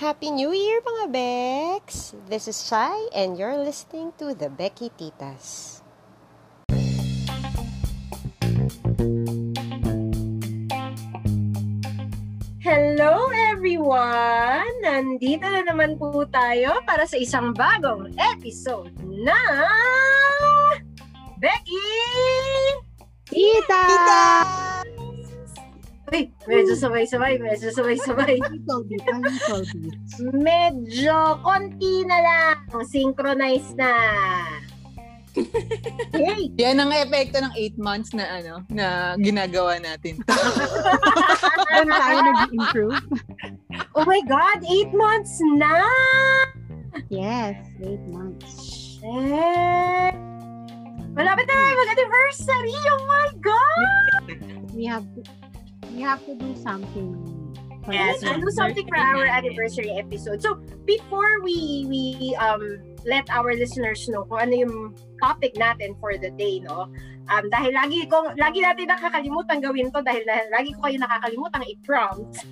Happy New Year mga Bex! This is Shai and you're listening to the Becky Titas. Hello everyone! Nandito na naman po tayo para sa isang bagong episode na Becky! Tita! Uy, medyo sabay-sabay, medyo sabay-sabay. Medyo konti na lang. Synchronize na. Hey! Yan ang epekto ng 8 months na ano, na ginagawa natin. Doon tayo nag-improve. Oh my God! Eight months na! Yes, eight months. Shit! Malapit na tayo mag-anniversary! Oh my God! We have we have to do something. for Yes, one. do something for our anniversary episode. So, before we we um let our listeners know kung ano yung topic natin for the day, no? Um, dahil lagi ko lagi natin nakakalimutan gawin to dahil lagi ko kayo nakakalimutan i-prompt.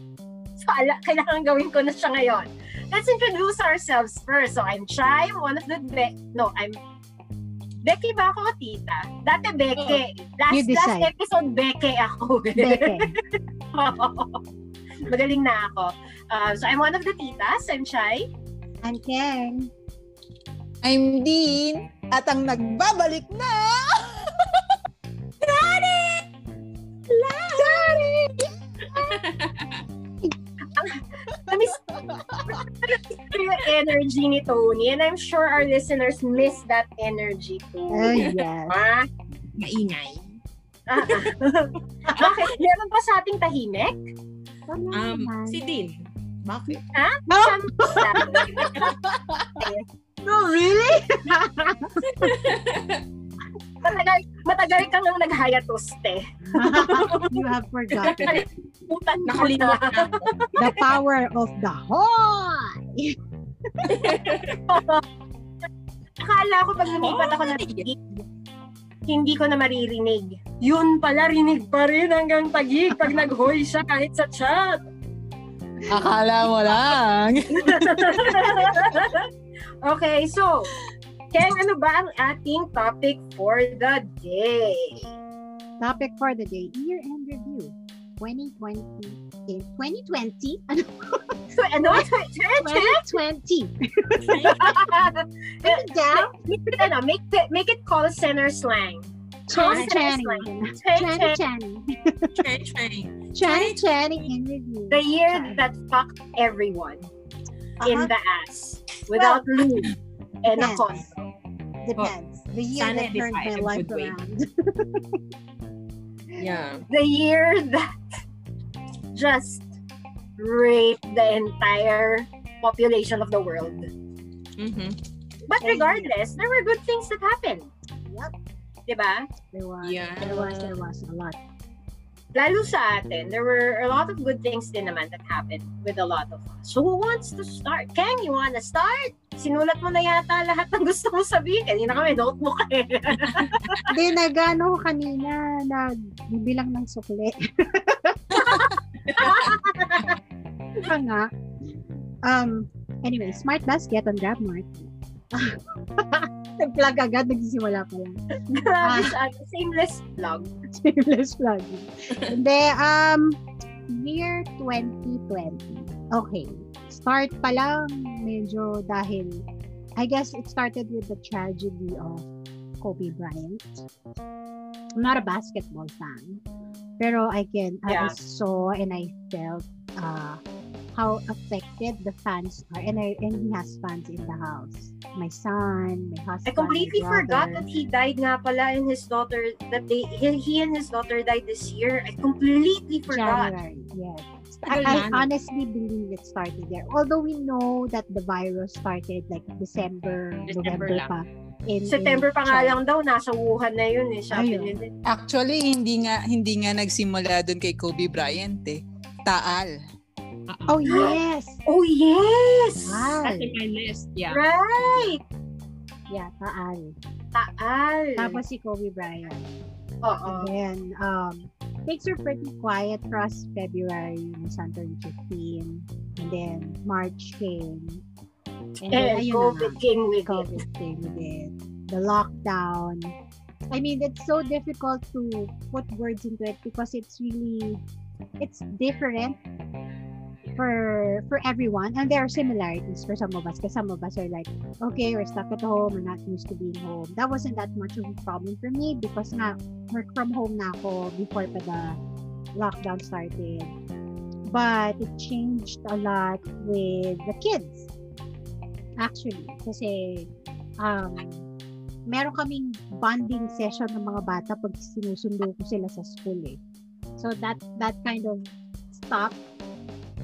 So, ala, kailangan gawin ko na siya ngayon. Let's introduce ourselves first. So, I'm Chai, one of the Be- no, I'm Becky ba ako o tita? Dati Becky. Last, You last episode, Becky ako. Beke. Magaling na ako. Uh, so, I'm one of the titas. I'm Shai. I'm Ken. I'm Dean, at ang nagbabalik na! Yung energy ni Tony and I'm sure our listeners miss that energy too. Oh, yes. Ah, maingay. ah, ah. Bakit? Meron pa sa ating tahimik? Um, si Din. Bakit? Saan? No, really? matagal, matagal kang nang nag-hayatuste. you have forgotten. Putan mo Nakalimot na. na ako. The power of the hoy! Akala ko pag lumipat ako ng tagig, hindi ko na maririnig. Yun pala, rinig pa rin hanggang tagig pag nag-hoy siya kahit sa chat. Akala mo lang. okay, so, Ken, ano ba ang ating topic for the day? Topic for the day, year-end review. 2020. Eh, 2020? Ano? So, ano? Chat, chat, chat? 2020. Put it down. Make it, ano, make it, make it call center slang. Call Chani center Chani. slang. Chan, Chani chan. Chani. Try, try. Chani Chani in review. The year that fucked everyone in Uh-huh. the ass without lube and a Depends. condom. Depends. The year Sana that turned my life around. Yeah. The year that just raped the entire population of the world. Mm-hmm. But regardless, there were good things that happened. Yep. Diba? There was, Yeah. there was, there was a lot. Lalo sa atin, there were a lot of good things din naman that happened with a lot of us. So who wants to start? Ken, you wanna start? Sinulat mo na yata lahat ng gusto mo sabihin. Kanina kami notebook eh. Hindi, nagano ko kanina, nagbibilang ng sukli. Ika nga. Um, anyway, Smart Basket on GrabMart. Nag-plug agad, nagsisimula pa lang. Grabe atin. Shameless vlog. Shameless plug. Hindi, um, year 2020. Okay. Start pa lang, medyo dahil, I guess it started with the tragedy of Kobe Bryant. I'm not a basketball fan, pero I can, Yeah. I saw and I felt uh, how affected the fans are. And, I, and he has fans in the house. My son, my husband, I completely forgot that he died nga pala and his daughter, that they, he, he and his daughter died this year. I completely forgot. January, yes. I, I honestly believe it started there. Although we know that the virus started like December, December November lang. pa. In, September in pa nga lang daw, nasa Wuhan na yun eh. Sabi nila. Actually, hindi nga hindi nga nagsimula doon kay Kobe Bryant eh. Taal. Oh, yes! Oh, yes! Taal. That's in my list. Yeah. Right! Yeah, Taal. Taal. Tapos si Kobe Bryant. Oo. And then, um, things were pretty quiet for us February, my son 15, and then March came. And then, And ayun na COVID nga, came with it. COVID came with it. The lockdown. I mean, it's so difficult to put words into it because it's really, it's different for for everyone. And there are similarities for some of us because some of us are like okay we're stuck at home we're not used to being home. That wasn't that much of a problem for me because nga work from home na ako before pa the lockdown started. But it changed a lot with the kids actually. Kasi um meron kaming bonding session ng mga bata pag sinusundo ko sila sa school eh. So that that kind of stopped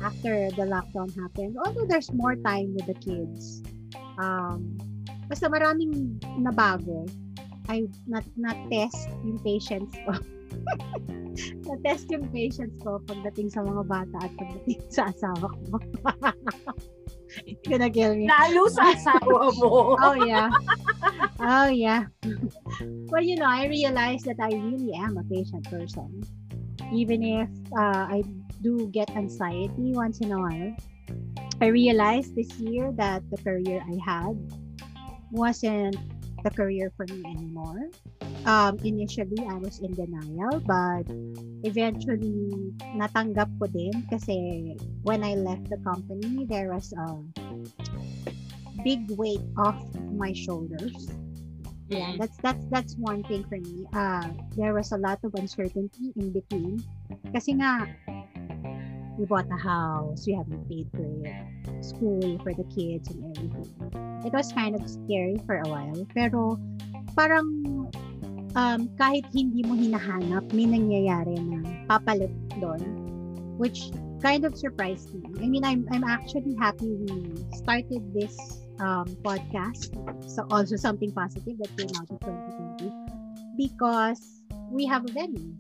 after the lockdown happened. Although there's more time with the kids. Um, basta maraming nabago. I na, na-test yung patience ko. na-test yung patience ko pagdating sa mga bata at pagdating sa asawa ko. Gonna kill me. Lalo sa asawa mo. Oh yeah. Oh yeah. well, you know, I realized that I really am a patient person. Even if uh, I do get anxiety once in a while. I realized this year that the career I had wasn't the career for me anymore. Um, initially, I was in denial, but eventually, natanggap ko din kasi when I left the company, there was a big weight off my shoulders. Yeah, that's that's that's one thing for me. Uh, there was a lot of uncertainty in between. Kasi nga, we bought a house, we haven't paid for school for the kids and everything. It was kind of scary for a while. Pero parang um, kahit hindi mo hinahanap, may nangyayari na papalit doon. Which kind of surprised me. I mean, I'm, I'm actually happy we started this um, podcast. So also something positive that came out of 2020 because we have a venue.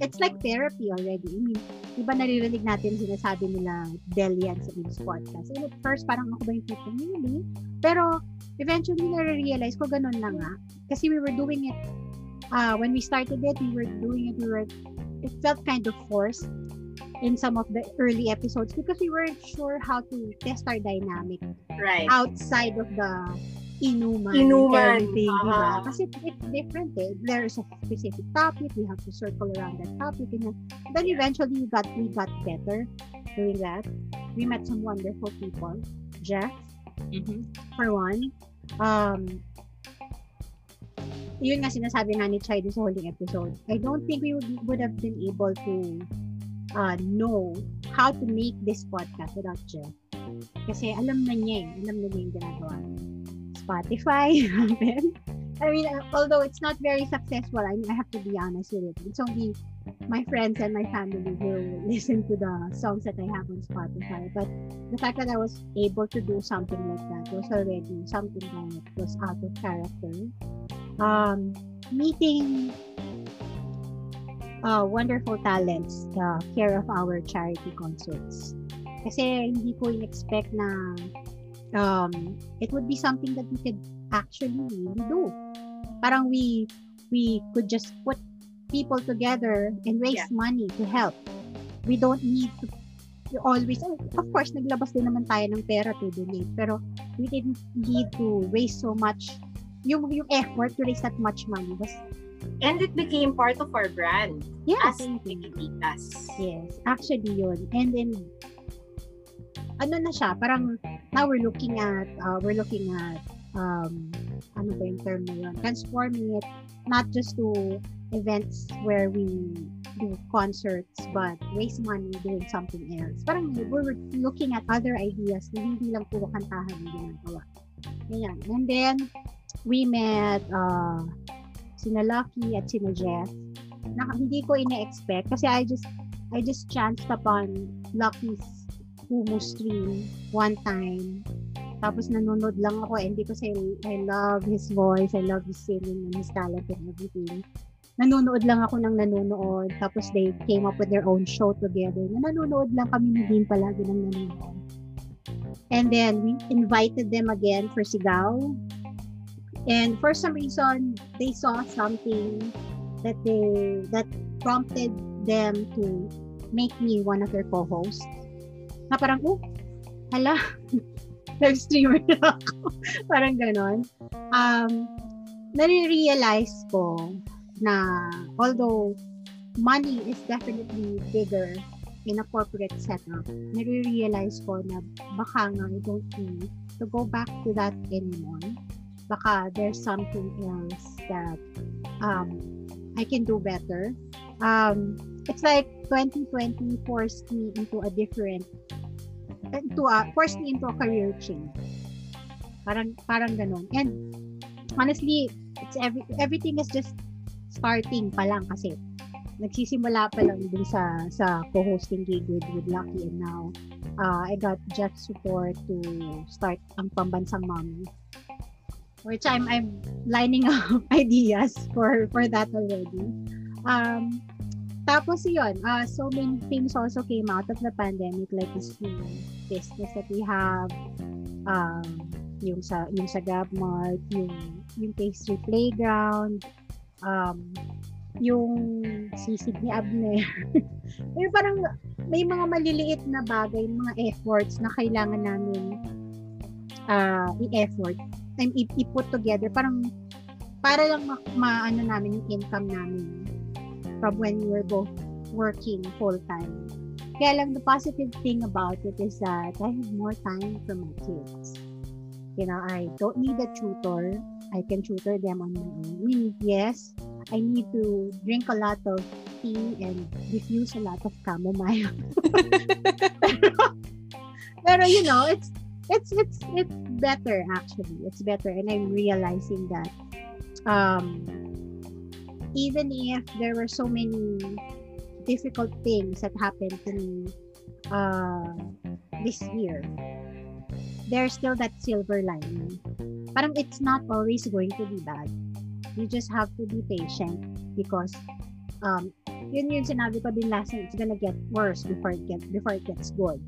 It's like therapy already. I mean, iba naririnig natin sinasabi nila Delian sa Eve's podcast. And at first, parang ako ba yung people? Really? Pero, eventually, nare-realize ko ganun na nga. Kasi we were doing it, uh, when we started it, we were doing it, we were, it felt kind of forced in some of the early episodes because we weren't sure how to test our dynamic Right. outside of the inuman, Inuman, everything, di ba? ah. Kasi it's different eh. There's a specific topic, we have to circle around that topic, and then, eventually we got we got better doing that. We met some wonderful people. Jeff, Mhm. for one. Um, yun nga sinasabi nga ni Chai sa huling episode. I don't think we would, would have been able to uh, know how to make this podcast without Jeff. Kasi alam na niya eh. Alam na niya yung ginagawa. Spotify. I mean, uh, although it's not very successful, I mean, I have to be honest with it. It's only my friends and my family who listen to the songs that I have on Spotify. But the fact that I was able to do something like that was already something that was out of character. Um, meeting uh, wonderful talents uh, care of our charity concerts. Kasi hindi ko in-expect na um, it would be something that we could actually really do. Parang we we could just put people together and raise Yeah. money to help. We don't need to always, oh, of course, naglabas din naman tayo ng pera to donate, pero we didn't need to raise so much, yung, yung effort to raise that much money was, And it became part of our brand yeah, as. Pikitas. Yes, actually yun. And then, ano na siya, parang now we're looking at, uh, we're looking at, um, ano ba yung term na yun? Transforming it not just to events where we do concerts but raise money doing something else. Parang we were looking at other ideas na hindi lang puro kantahan yung ginagawa. Ganyan. And then, we met uh, sina Lucky at sina Jeff na hindi ko ine-expect kasi I just I just chanced upon Lucky's Kumu stream one time. Tapos nanonood lang ako and because I, I love his voice, I love his singing and his talent and everything. Nanonood lang ako ng nanonood. Tapos they came up with their own show together. Na nanonood lang kami ni Dean palagi ng nanonood. And then we invited them again for Sigaw. And for some reason, they saw something that they that prompted them to make me one of their co-hosts. Na parang, oh, hala, nag-streamer na ako. parang ganon. Um, nare-realize ko na although money is definitely bigger in a corporate setup, nare-realize ko na baka nga I don't need to go back to that anymore. Baka there's something else that um, I can do better. Um, it's like 2020 forced me into a different into a forced me into a career change. Parang parang ganun. And honestly, it's every everything is just starting pa lang kasi nagsisimula pa lang din sa sa co-hosting gig with, with Lucky and now uh, I got Jeff support to start ang pambansang mommy which I'm I'm lining up ideas for for that already um tapos yun uh, so many things also came out of the pandemic like this new business that we have um yung sa yung sa Gabmart yung yung pastry playground um yung sisig ni Abner. yung parang may mga maliliit na bagay, mga efforts na kailangan namin uh, i-effort and i-put together. Parang para lang ma, ma namin yung income namin from when we were both working full-time. Kaya lang the positive thing about it is that I have more time for my kids. You know, I don't need a tutor. I can tutor them on my own. Yes, I need to drink a lot of tea and diffuse a lot of chamomile. pero you know, it's it's it's it's better actually. It's better and I'm realizing that um even if there were so many difficult things that happened to me uh this year, there's still that silver lining. Parang it's not always going to be bad. You just have to be patient because um yun yung sinabi ko din last time it's gonna get worse before it get before it gets good.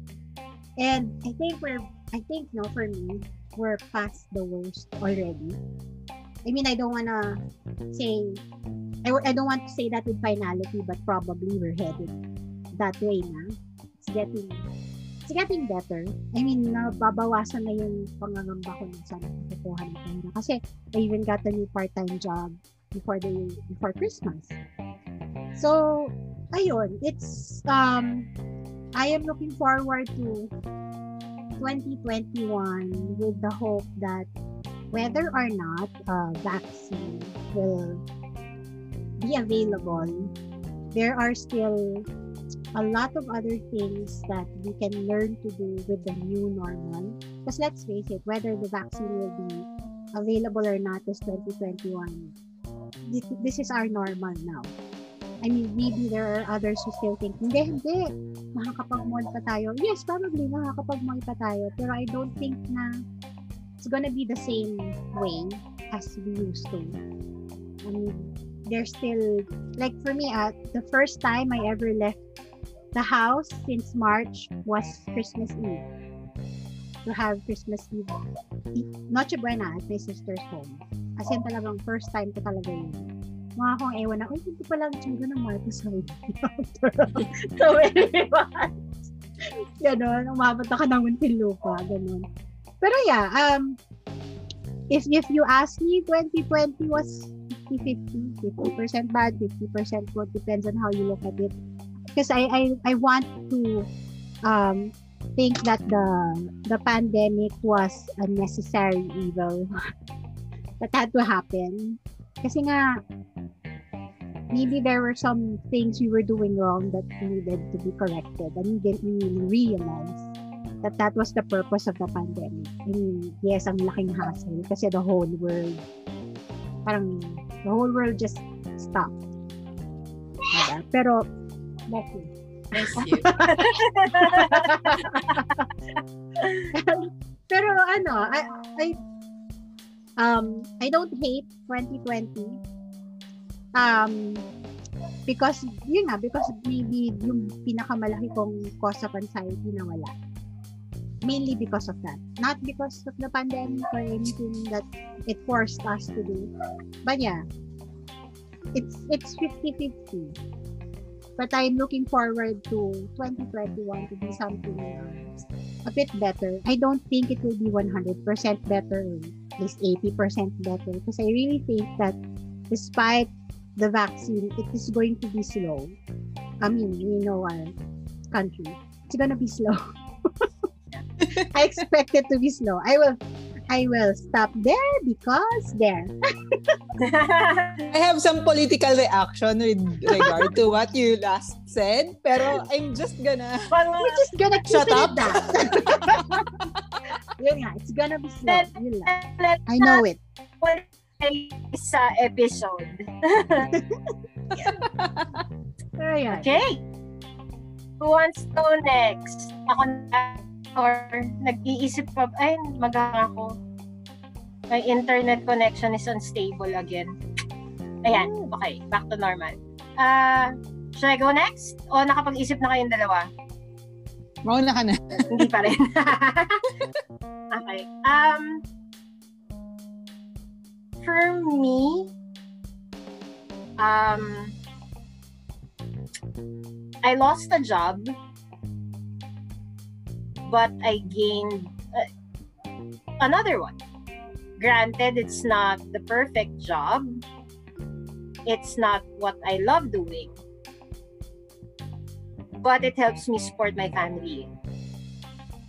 And I think we're I think no for me we're past the worst already. I mean I don't wanna say I, I don't want to say that with finality but probably we're headed that way na it's getting it's getting better. I mean, nababawasan na yung pangangamba ko na sana kukuha ng pera. Kasi I even got a new part-time job before the before Christmas. So, ayun, it's um I am looking forward to 2021 with the hope that whether or not uh, vaccine will be available, there are still a lot of other things that we can learn to do with the new normal. Because let's face it, whether the vaccine will be available or not is 2021. This is our normal now. I mean, maybe there are others who still think, hindi, hindi, makakapag-mall pa tayo. Yes, probably, makakapag-mall pa tayo. Pero I don't think na it's gonna be the same way as we used to. I mean, there's still, like for me, uh, the first time I ever left the house since March was Christmas Eve. To have Christmas Eve, Noche Buena at my sister's home. As in talagang first time ko talaga yun. Mga akong ewan na, uy, hindi pa lang tsura ng Marcos House. so, anyways, ganon, umabot ka ng Muntinlupa, ganon. Pero yeah, um, if if you ask me, 2020 was 50-50, 50% bad, 50% good, depends on how you look at it because I, I I want to um think that the the pandemic was a necessary evil that had to happen. Kasi nga maybe there were some things we were doing wrong that needed to be corrected and we didn't really realize that that was the purpose of the pandemic. I mean, yes, ang laking hassle kasi the whole world parang the whole world just stopped. Diba? Pero Bless you. Bless you. Pero ano, I, I um I don't hate 2020. Um because yun nga because maybe yung pinakamalaki kong cause of anxiety na wala. Mainly because of that. Not because of the pandemic or anything that it forced us to do. But yeah, it's it's 50-50 But I'm looking forward to 2021 to be something a bit better. I don't think it will be 100% better, at least 80% better, because I really think that despite the vaccine, it is going to be slow. I mean, we know our country. It's gonna be slow. I expect it to be slow. I will I will stop there because there. I have some political reaction with regard to what you last said, pero I'm just gonna We're just gonna keep Shut it up. at that. Yun nga, it's gonna be slow. Let- Yun lang. I know it. sa episode. Ayan. Okay. Who wants to go next? Ako na or nag-iisip pa, ay, magaga ako. My internet connection is unstable again. Ayan, okay. Back to normal. Uh, should I go next? O nakapag-isip na kayong dalawa? mauna ka na. Hindi pa rin. okay. Um, for me, um, I lost a job, but I gained uh, another one. Granted, it's not the perfect job. It's not what I love doing. But it helps me support my family.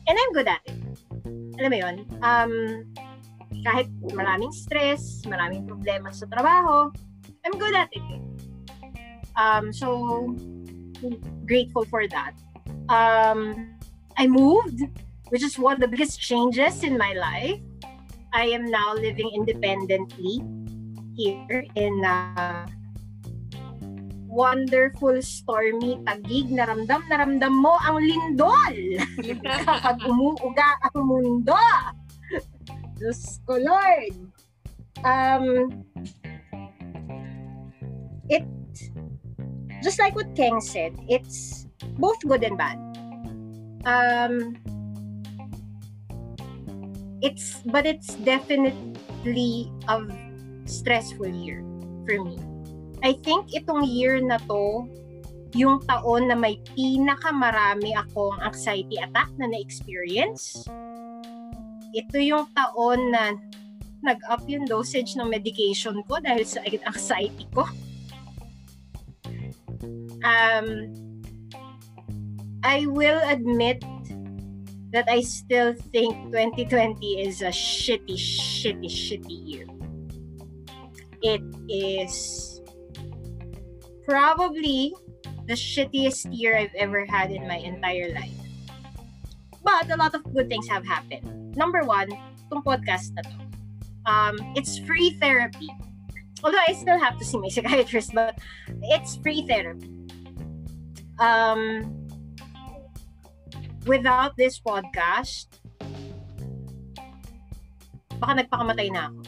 And I'm good at it. Alam mo yun? Um, kahit maraming stress, maraming problema sa trabaho, I'm good at it. Um, so, grateful for that. Um, I moved, which is one of the biggest changes in my life. I am now living independently here in uh, wonderful, stormy, tagig, naramdam, naramdam mo ang lindol kapag umuuga ang mundo. Diyos ko, Lord. Um, it, just like what Keng said, it's both good and bad. Um, it's, but it's definitely a stressful year for me. I think itong year na to, yung taon na may pinakamarami akong anxiety attack na na-experience. Ito yung taon na nag-up yung dosage ng medication ko dahil sa anxiety ko. Um, I will admit that I still think 2020 is a shitty, shitty, shitty year. It is probably the shittiest year I've ever had in my entire life. But a lot of good things have happened. Number one, itong podcast na to. Um, it's free therapy. Although I still have to see my psychiatrist, but it's free therapy. Um, without this podcast, baka nagpakamatay na ako.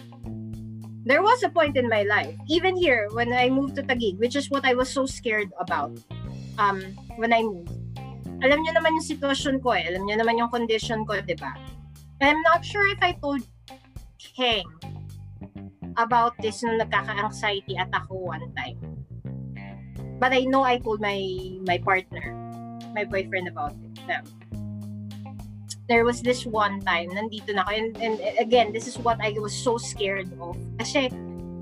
There was a point in my life, even here, when I moved to Taguig, which is what I was so scared about um, when I moved. Alam niyo naman yung sitwasyon ko eh. Alam niyo naman yung condition ko, di ba? I'm not sure if I told Keng about this nung nagkaka-anxiety attack ko one time. But I know I told my my partner, my boyfriend about it. Na, there was this one time, nandito na ako. And, and again, this is what I was so scared of. Kasi,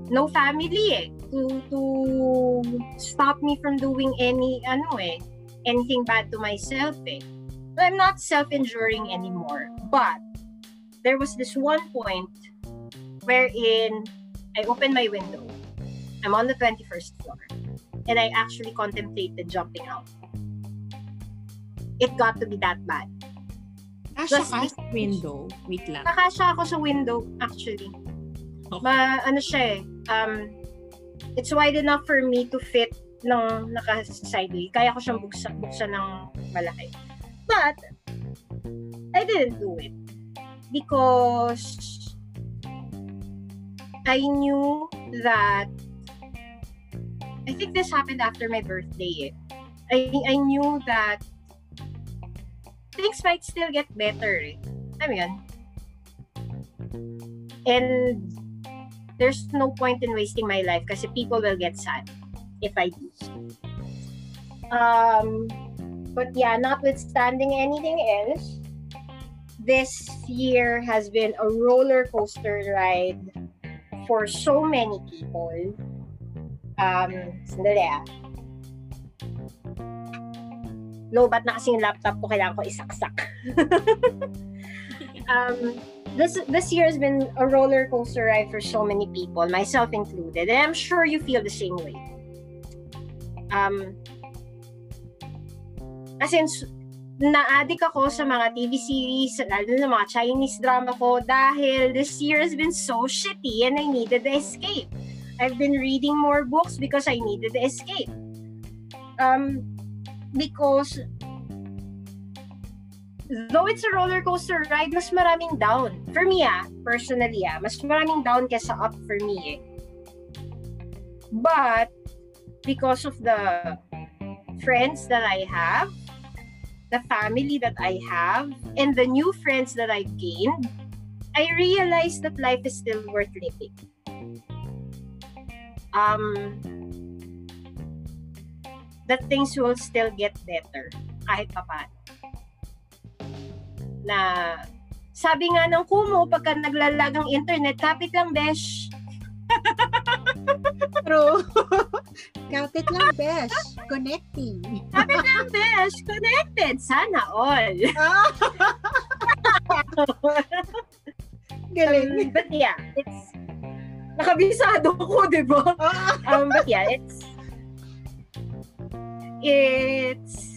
no family eh. To, to stop me from doing any, ano eh, anything bad to myself eh. So I'm not self-injuring anymore. But, there was this one point wherein I opened my window. I'm on the 21st floor. And I actually contemplated jumping out. It got to be that bad. Just ka sa window. Wait lang. Nakasya ako sa window, actually. Okay. Ma, ano siya eh, um, it's wide enough for me to fit ng naka-sideway. Kaya ko siyang buksan, buksan ng malaki. But, I didn't do it. Because, I knew that, I think this happened after my birthday eh. I, I knew that things might still get better eh. Alam yun? And there's no point in wasting my life kasi people will get sad if I do. Um, but yeah, notwithstanding anything else, this year has been a roller coaster ride for so many people. Um, sandali ah. Lobat na kasi yung laptop ko, kailangan ko isaksak. um, this this year has been a roller coaster ride for so many people, myself included, and I'm sure you feel the same way. Um, as in, na-addict ako sa mga TV series, lalo na mga Chinese drama ko, dahil this year has been so shitty and I needed to escape. I've been reading more books because I needed to escape. Um, because though it's a roller coaster ride, mas maraming down. For me ah, personally ah, mas maraming down kesa up for me eh. But, because of the friends that I have, the family that I have, and the new friends that I've gained, I realized that life is still worth living. Um, that things will still get better kahit pa paano. Na sabi nga ng Kumu, pagka naglalagang internet, kapit lang, besh. True. Kapit lang, besh. Connecting. Kapit lang, besh. Connected. Sana all. Galing. Um, but yeah, it's nakabisado ko, di ba? Um, but yeah, it's it's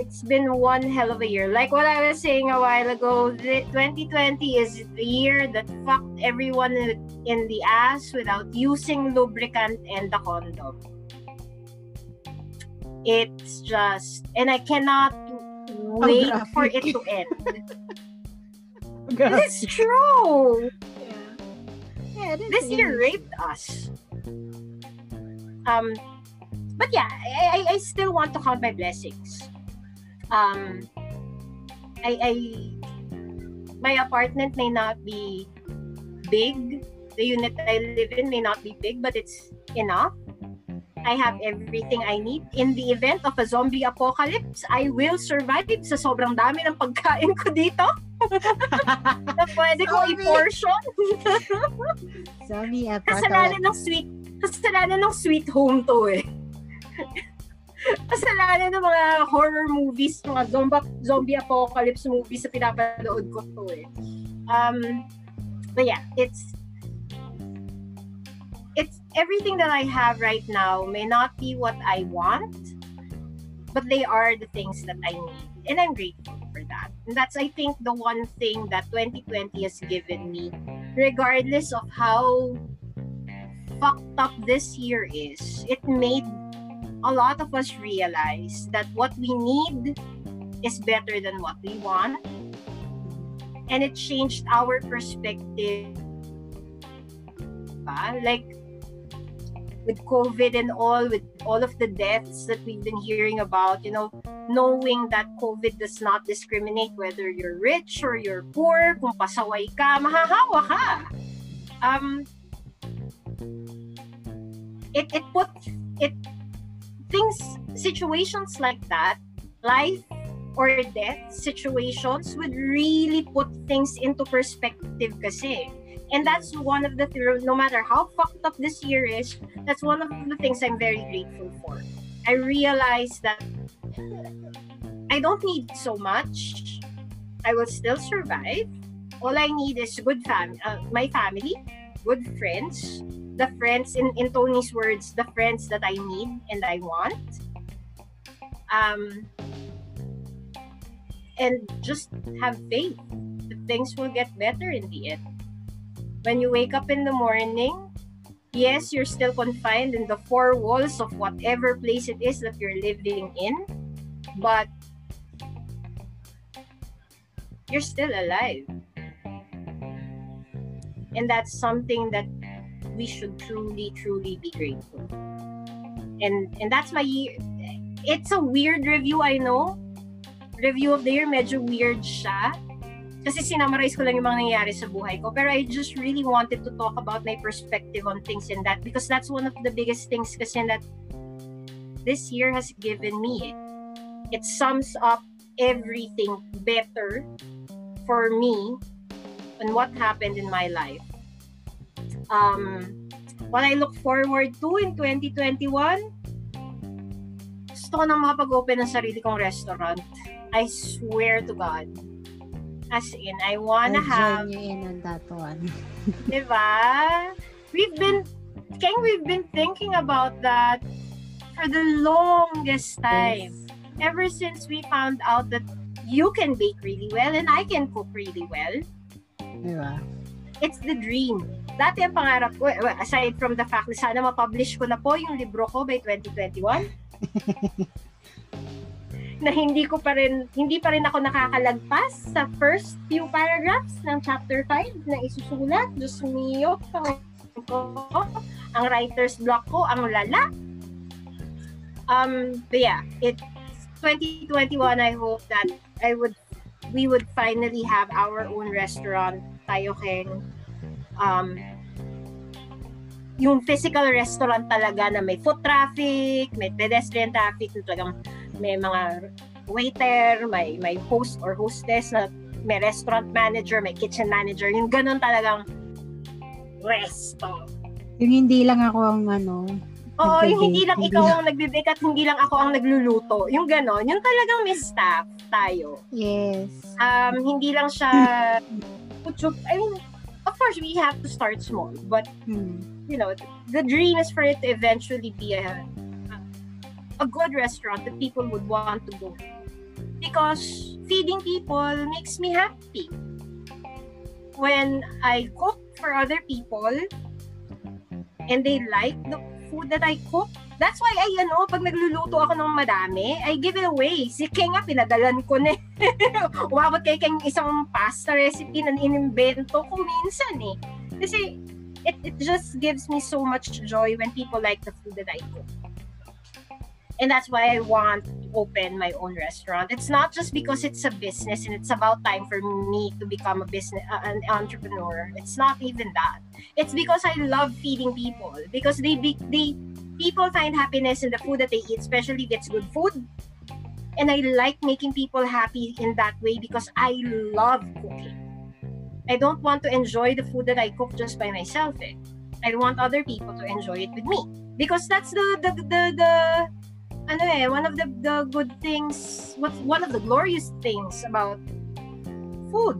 it's been one hell of a year. Like what I was saying a while ago, the 2020 is the year that fucked everyone in the ass without using lubricant and the condom. It's just, and I cannot wait for it to end. It's true. Yeah, that's this year raped us. Um, but yeah, I, I, I still want to count my blessings. Um, I, I, my apartment may not be big. The unit I live in may not be big, but it's enough. I have everything I need. In the event of a zombie apocalypse, I will survive sa sobrang dami ng pagkain ko dito. na pwede ko i-portion. Zombie kasalanan apocalypse. ng sweet kasalanan ng sweet home to eh. kasalanan ng mga horror movies, mga zombie, zombie apocalypse movies na pinapanood ko to eh. Um, but yeah, it's it's everything that I have right now may not be what I want, but they are the things that I need. And I'm grateful for that. And that's, I think, the one thing that 2020 has given me, regardless of how fucked up this year is, it made a lot of us realize that what we need is better than what we want. And it changed our perspective. Like, with COVID and all, with all of the deaths that we've been hearing about, you know, knowing that COVID does not discriminate whether you're rich or you're poor, kung pasaway ka, mahahawa ka. Um, it, it put, it, things, situations like that, life or death situations would really put things into perspective kasi. And that's one of the, th- no matter how fucked up this year is, that's one of the things I'm very grateful for. I realize that I don't need so much. I will still survive. All I need is good fam, uh, my family, good friends, the friends in in Tony's words, the friends that I need and I want. Um, and just have faith that things will get better in the end. When you wake up in the morning, yes, you're still confined in the four walls of whatever place it is that you're living in, but you're still alive. And that's something that we should truly, truly be grateful. And and that's my it's a weird review, I know. Review of the year, medyo weird siya. Kasi sinamarize ko lang yung mga nangyayari sa buhay ko. Pero I just really wanted to talk about my perspective on things and that because that's one of the biggest things kasi that this year has given me. It sums up everything better for me and what happened in my life. Um, what I look forward to in 2021, gusto ko nang makapag-open ng sarili kong restaurant. I swear to God. As in, I wanna have Join you in on that one. Diba? We've been, Keng, we've been thinking about that for the longest time. Ever since we found out that you can bake really well and I can cook really well. Diba? It's the dream. Dati ang pangarap ko, well, aside from the fact na sana ma-publish ko na po yung libro ko by 2021, na hindi ko pa rin, hindi pa rin ako nakakalagpas sa first few paragraphs ng chapter 5 na isusulat. Diyos mio, ko, ang writer's block ko, ang lala. Um, but yeah, it 2021, I hope that I would, we would finally have our own restaurant, tayo keng, um, yung physical restaurant talaga na may foot traffic, may pedestrian traffic, na talagang may mga waiter, may may host or hostess na may restaurant manager, may kitchen manager, yung ganun talagang resto. Yung hindi lang ako ang ano, Oo, yung hindi lang ikaw ang nagbibake at hindi lang ako ang nagluluto. Yung ganon, yung talagang may staff tayo. yes. Um, hindi lang siya. I mean, of course, we have to start small. But, Hmm. you know, the dream is for it to eventually be a, a good restaurant that people would want to go. Because feeding people makes me happy. When I cook for other people and they like the food that I cook, that's why I, ano, pag nagluluto ako ng madami, I give it away. Si King nga, pinadalan ko na. eh. Umabot kay King isang pasta recipe na inimbento ko minsan eh. Kasi it, it just gives me so much joy when people like the food that I cook. And that's why I want to open my own restaurant. It's not just because it's a business and it's about time for me to become a business uh, an entrepreneur. It's not even that. It's because I love feeding people because they they people find happiness in the food that they eat, especially if it's good food. And I like making people happy in that way because I love cooking. I don't want to enjoy the food that I cook just by myself. Eh. I want other people to enjoy it with me because that's the the the, the ano eh, one of the, the good things, what one of the glorious things about food.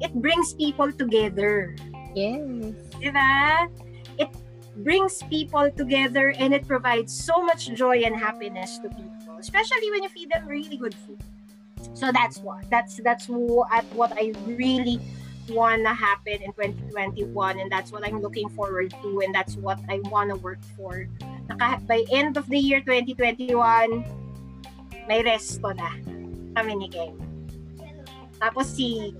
It brings people together. Yes. Diba? It brings people together and it provides so much joy and happiness to people, especially when you feed them really good food. So that's what that's that's what what I really wanna happen in 2021 and that's what I'm looking forward to and that's what I wanna work for. By end of the year 2021, may resto na kami ni Ken. Tapos si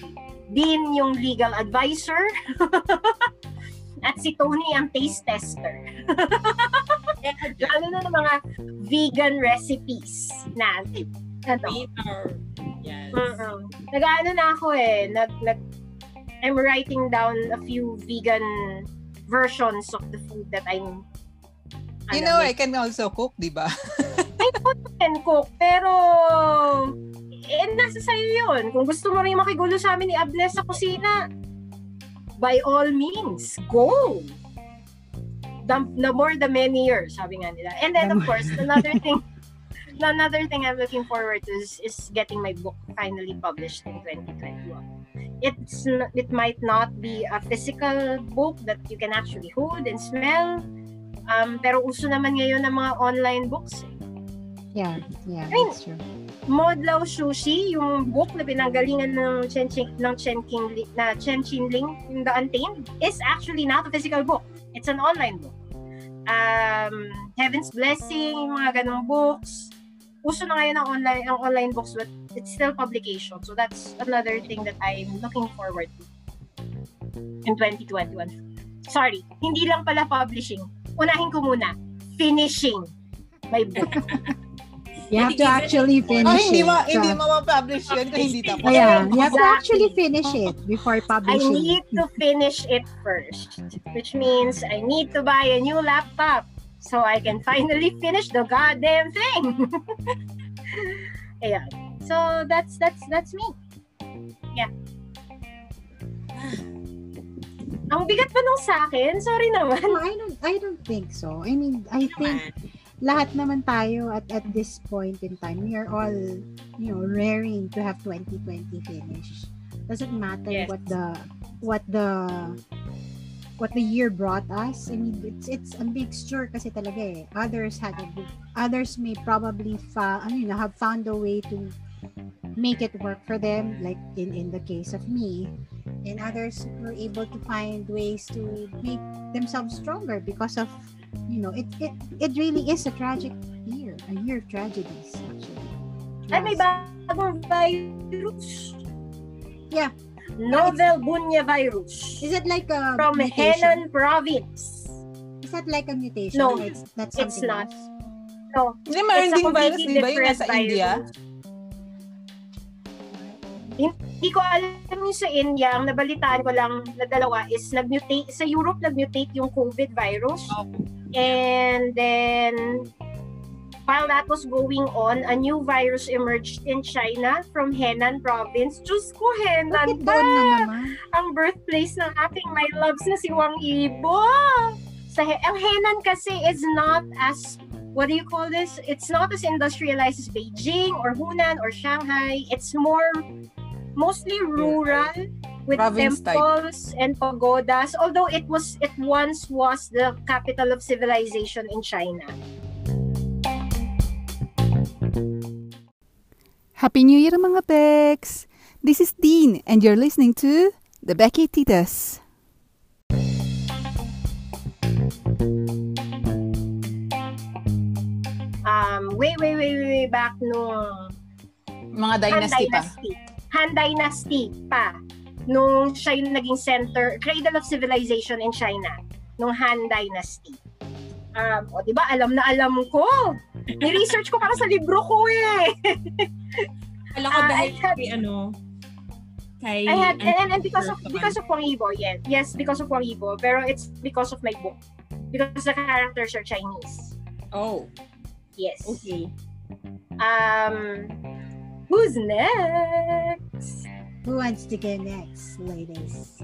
Dean yung legal advisor at si Tony ang taste tester. Lalo na ng mga vegan recipes na ano. Yes. Mm-mm. Nag-ano na ako eh. Nag, nag, I'm writing down a few vegan versions of the food that I'm You ano, know, I can also cook, di ba? can cook. Pero, eh, nasa sa'yo yun. Kung gusto mo rin makigulo sa amin ni Abnes sa kusina, by all means, go! The, the more the merrier, sabi nga nila. And then, of course, another thing, another thing I'm looking forward to is, is getting my book finally published in 2021. It's it might not be a physical book that you can actually hold and smell. Um, pero uso naman ngayon ng mga online books. Yeah, yeah, I mean, that's true. Modlaw Sushi, yung book na pinanggalingan ng Chen Ching, ng Chen King na Chen Qinling, yung The Untamed, is actually not a physical book. It's an online book. Um, Heaven's Blessing, mga ganong books. Uso na ngayon ang online ang online books but it's still publication. So that's another thing that I'm looking forward to in 2021. Sorry, hindi lang pala publishing. Unahin ko muna, finishing my book. You have to actually Oh, finish hindi it. ma hindi So, ma-publish yun kung hindi tapos. Kaya, you have to Exactly. actually finish it before I publishing need it. to finish it first, which means I need to buy a new laptop. so I can finally finish the goddamn thing. Ayan. So that's that's that's me. Yeah. Ang bigat pa nung sa akin. Sorry naman. No, I don't I don't think so. I mean, I think lahat naman tayo at at this point in time, we are all, you know, raring to have 2020 finish. Doesn't matter Yes. what the what the what the year brought us. I mean, it's it's a mixture kasi talaga eh. Others had a others may probably fa, ano yun, have found a way to make it work for them like in in the case of me and others were able to find ways to make themselves stronger because of you know it it, it really is a tragic year a year of tragedies actually Ay, may Yes. bagong virus. Yeah. Novel Bunya virus. is it like a From mutation? Henan province. is that like a mutation No, it's that's it's something not. else? No, Hindi, meron a ding virus, completely di ba? Yung different nasa India. Hindi ko alam yung sa India, ang nabalitaan ko lang na dalawa is nag-mutate, sa Europe nag-mutate yung COVID virus. And then, while that was going on, a new virus emerged in China from Henan province. Diyos ko, Henan bakit na naman Ang birthplace ng aking my loves na si Wang Ibo. Sa, He- ang Henan kasi is not as what do you call this? It's not as industrialized as Beijing or Hunan or Shanghai. It's more mostly rural with Province type. temples and pagodas. Although it was it once was the capital of civilization in China. Happy New Year mga Bex! This is Dean and you're listening to The Becky Titas. Um, way, way, way, way, back nung Mga Han dynasty pa. Han Dynasty pa. Nung siya yung naging center, cradle of civilization in China. Nung Han Dynasty. Um, o, di ba, alam na alam ko. Ni-research ko para sa libro ko eh. Alam ko Ah, dahil I had- kay ano, kay... I had, ano, and, and because of, because of Wang Yibo, yes. Yes, because of Wang Yibo. Pero it's because of my book. Because the characters are Chinese. Oh, Yes. okay. Um, who's next? who wants to go next ladies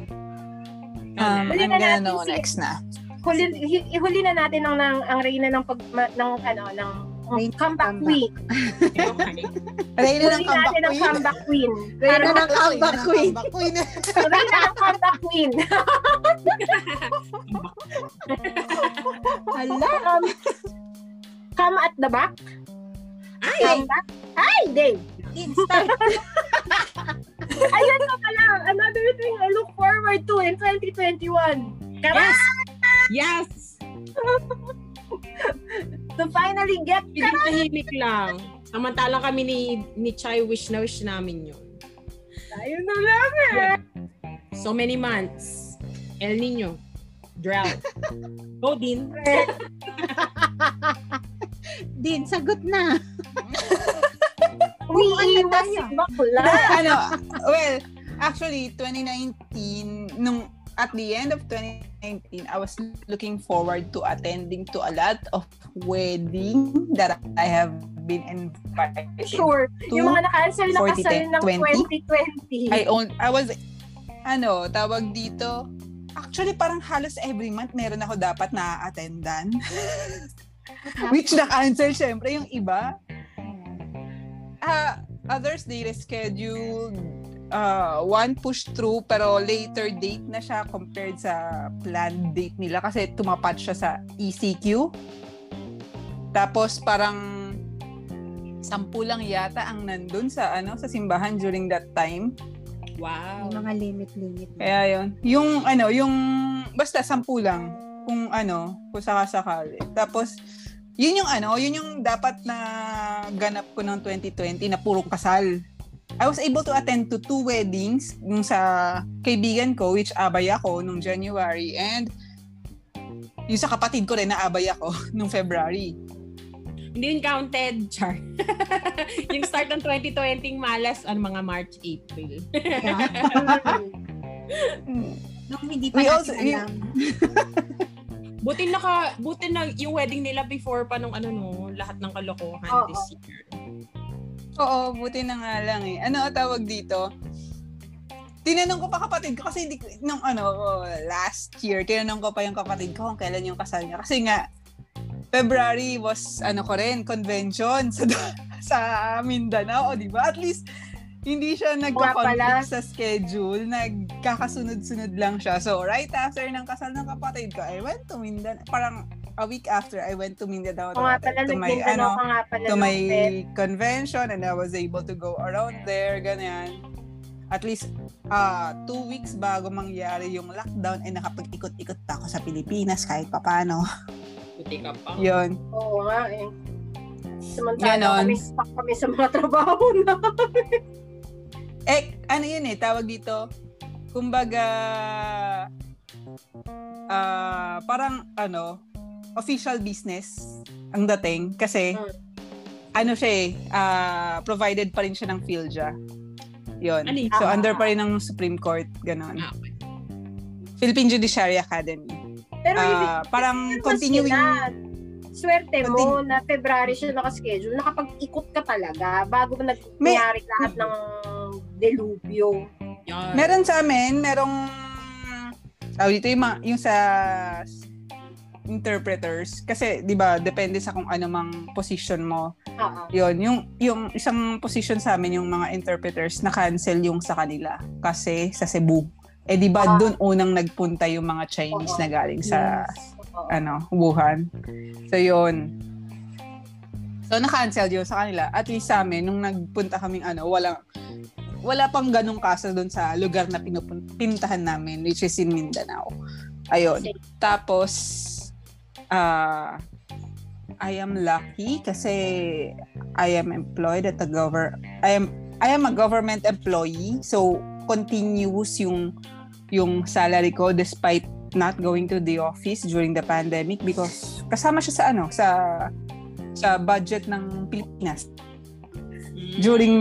Um, Huli I'm na gonna natin know si- next na. huli, hi- ihuli na natin ang, ang, ang reyna ng pag ma- ng ano ng ng comeback comeback. queen. Reyna ng Huli comeback queen. comeback queen. Reyna ng comeback queen. Comeback queen. Reyna ng comeback queen. Hala Um, come at the back. Ay! Come back. Ay, Dave. Instant Ayun na pala. Another thing I look forward to in 2021. Kara! Yes! To finally get tahimik lang. Samantalang kami ni, ni Chai wish na wish namin yun. Ayun na lang eh. So many months. El Nino. Drought. Go, Din. din sagot na Umiiwas si bakla. ano, well, actually, 2019, nung at the end of 2019, I was looking forward to attending to a lot of wedding that I have been invited. Sure. to Yung mga nakancel na 40, kasal ng 20? 2020. I own, I was, ano, tawag dito, actually parang halos every month meron ako dapat na attendan. Which na-cancel syempre yung iba. Ah, others they rescheduled uh, one push through pero later date na siya compared sa planned date nila kasi tumapat siya sa ECQ. Tapos parang sampu lang yata ang nandun sa ano sa simbahan during that time. Wow. May mga limit-limit. Kaya yun. Yung ano, yung basta sampu lang kung ano, kung sakasakali. Tapos yun yung ano, yun yung dapat na ganap ko ng 2020 na puro kasal. I was able to attend to two weddings yung sa kaibigan ko which abay ako nung January and yung sa kapatid ko rin na abay ako nung February. Hindi yun counted, Char. yung start ng 2020 malas, ano mga March, April. Nung hindi pa We natin also- alam. Buti naka, buti na yung wedding nila before pa nung ano no, lahat ng kalokohan Oo. this year. Oo, buti na nga lang eh. Ano ang tawag dito? Tinanong ko pa kapatid ko kasi hindi, nung ano, last year, tinanong ko pa yung kapatid ko kung kailan yung kasal niya. Kasi nga, February was, ano ko rin, convention sa, sa Mindanao, di ba? At least, hindi siya nagka-conflict sa schedule. Nagkakasunod-sunod lang siya. So, right after ng kasal ng kapatid ko, I went to Mindanao. Parang a week after, I went to Mindanao. O nga pala, to my, ano, pala. to my convention and I was able to go around there, ganyan. At least, ah two weeks bago mangyari yung lockdown, ay nakapag-ikot-ikot pa ako sa Pilipinas kahit papano. Buti ka pa. Yun. Oo nga eh. Samantala Ganon. kami stuck kami sa mga trabaho na. Eh, ano yun eh, tawag dito, kumbaga, ah parang, ano, official business ang dating. Kasi, Hmm. ano siya eh, ah, provided pa rin siya ng PhilJA. Yun. Ano? So, Ah. under pa rin ng Supreme Court, ganon. Ah, okay. Philippine Judiciary Academy. Pero Ah, parang continuing sila. Swerte mo Continue. na February siya nakaschedule. Nakapag-ikot ka talaga bago ba nangyari lahat ng delubyo. Yan. Meron sa amin, merong tawag dito yung, mga- yung sa interpreters kasi 'di ba depende sa kung ano mang position mo. Oo. Yon, yung yung isang position sa amin yung mga interpreters na cancel yung sa kanila kasi sa Cebu. Eh di ba Ah. doon unang nagpunta yung mga Chinese Oo. na galing sa Oo. ano, Wuhan. So, yun. So, na-cancel yun sa kanila. At least sa amin, nung nagpunta kaming ano, wala, wala pang ganong kaso doon sa lugar na pinupun- pinuntahan namin, which is in Mindanao. Ayun. Tapos, ah I am lucky kasi I am employed at a govern I am I am a government employee so continuous yung yung salary ko despite not going to the office during the pandemic because kasama siya sa ano sa sa budget ng Pilipinas Mm. during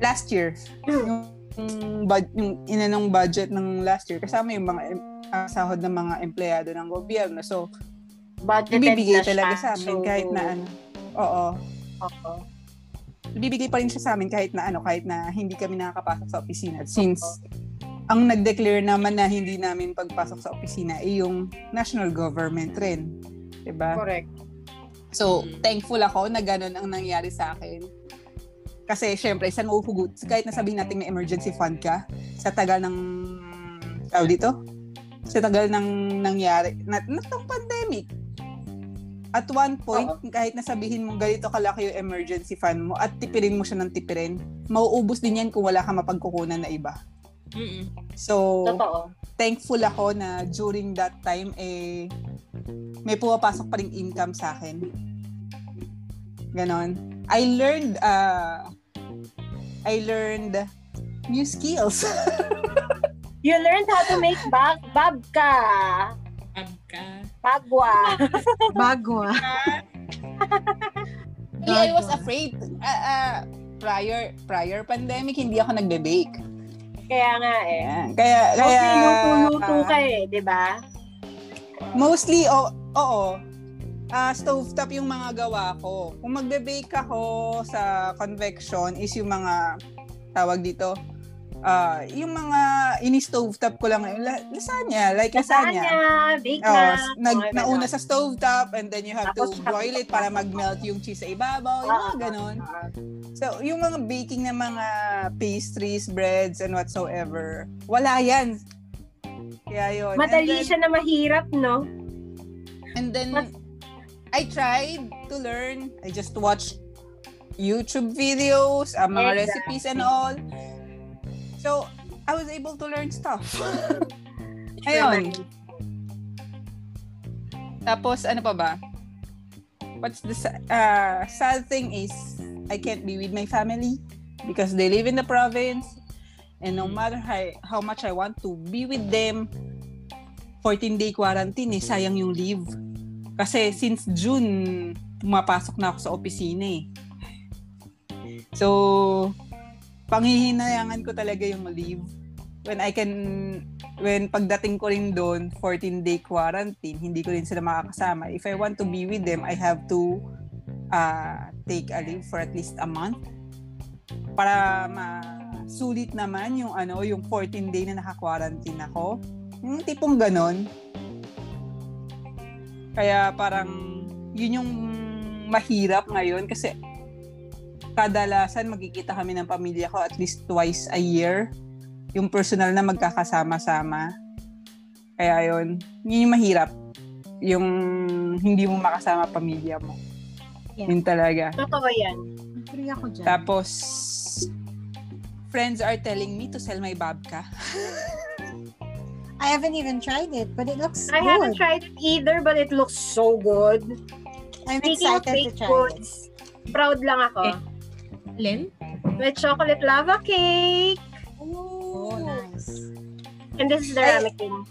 last year yung yung, yung inanong budget ng last year kasama yung mga ah, sahod ng mga empleyado ng gobyerno so Budgeted ibibigay na talaga siya. sa amin So, kahit na ano oo Oo. ibibigay pa rin siya sa amin kahit na ano kahit na hindi kami nakakapasok sa opisina since ang nag-declare naman na hindi namin pagpasok sa opisina ay yung national government rin. 'Di ba? Correct. So, Mm. thankful ako na ganun ang nangyari sa akin. Kasi, syempre, saan mahuhugot? Kahit na sabihin natin may emergency fund ka, sa tagal ng, tawag dito? Sa tagal ng nangyari, na, na itong pandemic. At one point, kahit na sabihin mo ganito kalaki yung emergency fund mo at tipirin mo siya ng tipirin, mauubos din yan kung wala ka mapagkukunan na iba. Mm-mm. So, Totoo. thankful ako na during that time, eh, may pumapasok pa ring income sa akin. Ganon. I learned, uh, I learned new skills. You learned how to make bag babka. Ab ka. Bagwa. Bago ah. Actually, I was afraid. Uh, uh, prior, prior pandemic, hindi ako nagbe-bake. Kaya nga eh. Kaya, kaya, Mostly luto-luto ka eh, di ba? Mostly, o- oo. Ah, stovetop yung mga gawa ko. Kung magbe-bake ako sa convection is yung mga tawag dito, ah yung mga ini-stovetop ko lang, la- lasagna, like lasagna. Lasagna, bake Oh, na. nag, mga nauna sa stovetop and then you have to Tapos, boil it para mag-melt yung cheese sa ibabaw, yung mga. Ah, So, yung mga baking ng mga pastries, breads, and whatsoever, wala yan. Kaya yun. Madali then- siya na mahirap, no? And then, Mas- I tried to learn. I just watched YouTube videos, uh, mga Exactly. recipes and all. So, I was able to learn stuff. Ayun. Tapos, ano pa ba? What's the uh, sad thing is, I can't be with my family because they live in the province. And no matter how, how much I want to be with them, 14-day quarantine eh, sayang yung leave. Kasi since June, pumapasok na ako sa opisina eh. So, panghihinayangan ko talaga yung leave when I can when pagdating ko rin doon, 14-day quarantine, hindi ko rin sila makakasama. If I want to be with them, I have to uh, take a leave for at least a month para masulit naman yung ano, yung 14 day na naka-quarantine ako. Yung tipong ganon. Kaya parang yun yung mahirap ngayon kasi kadalasan magkikita kami ng pamilya ko at least twice a year. Yung personal na magkakasama-sama. Kaya yun, yun yung mahirap. Yung hindi mo makasama pamilya mo. Yeah. Yun talaga. Totoo yan. Agree ako dyan. Tapos, friends are telling me to sell my babka. I haven't even tried it, but it looks I good. haven't tried it either, but it looks so good. I'm Speaking of excited to try it. goods, proud lang ako. Eh. Len? With chocolate lava cake. Oh, nice. And this is the ramekin.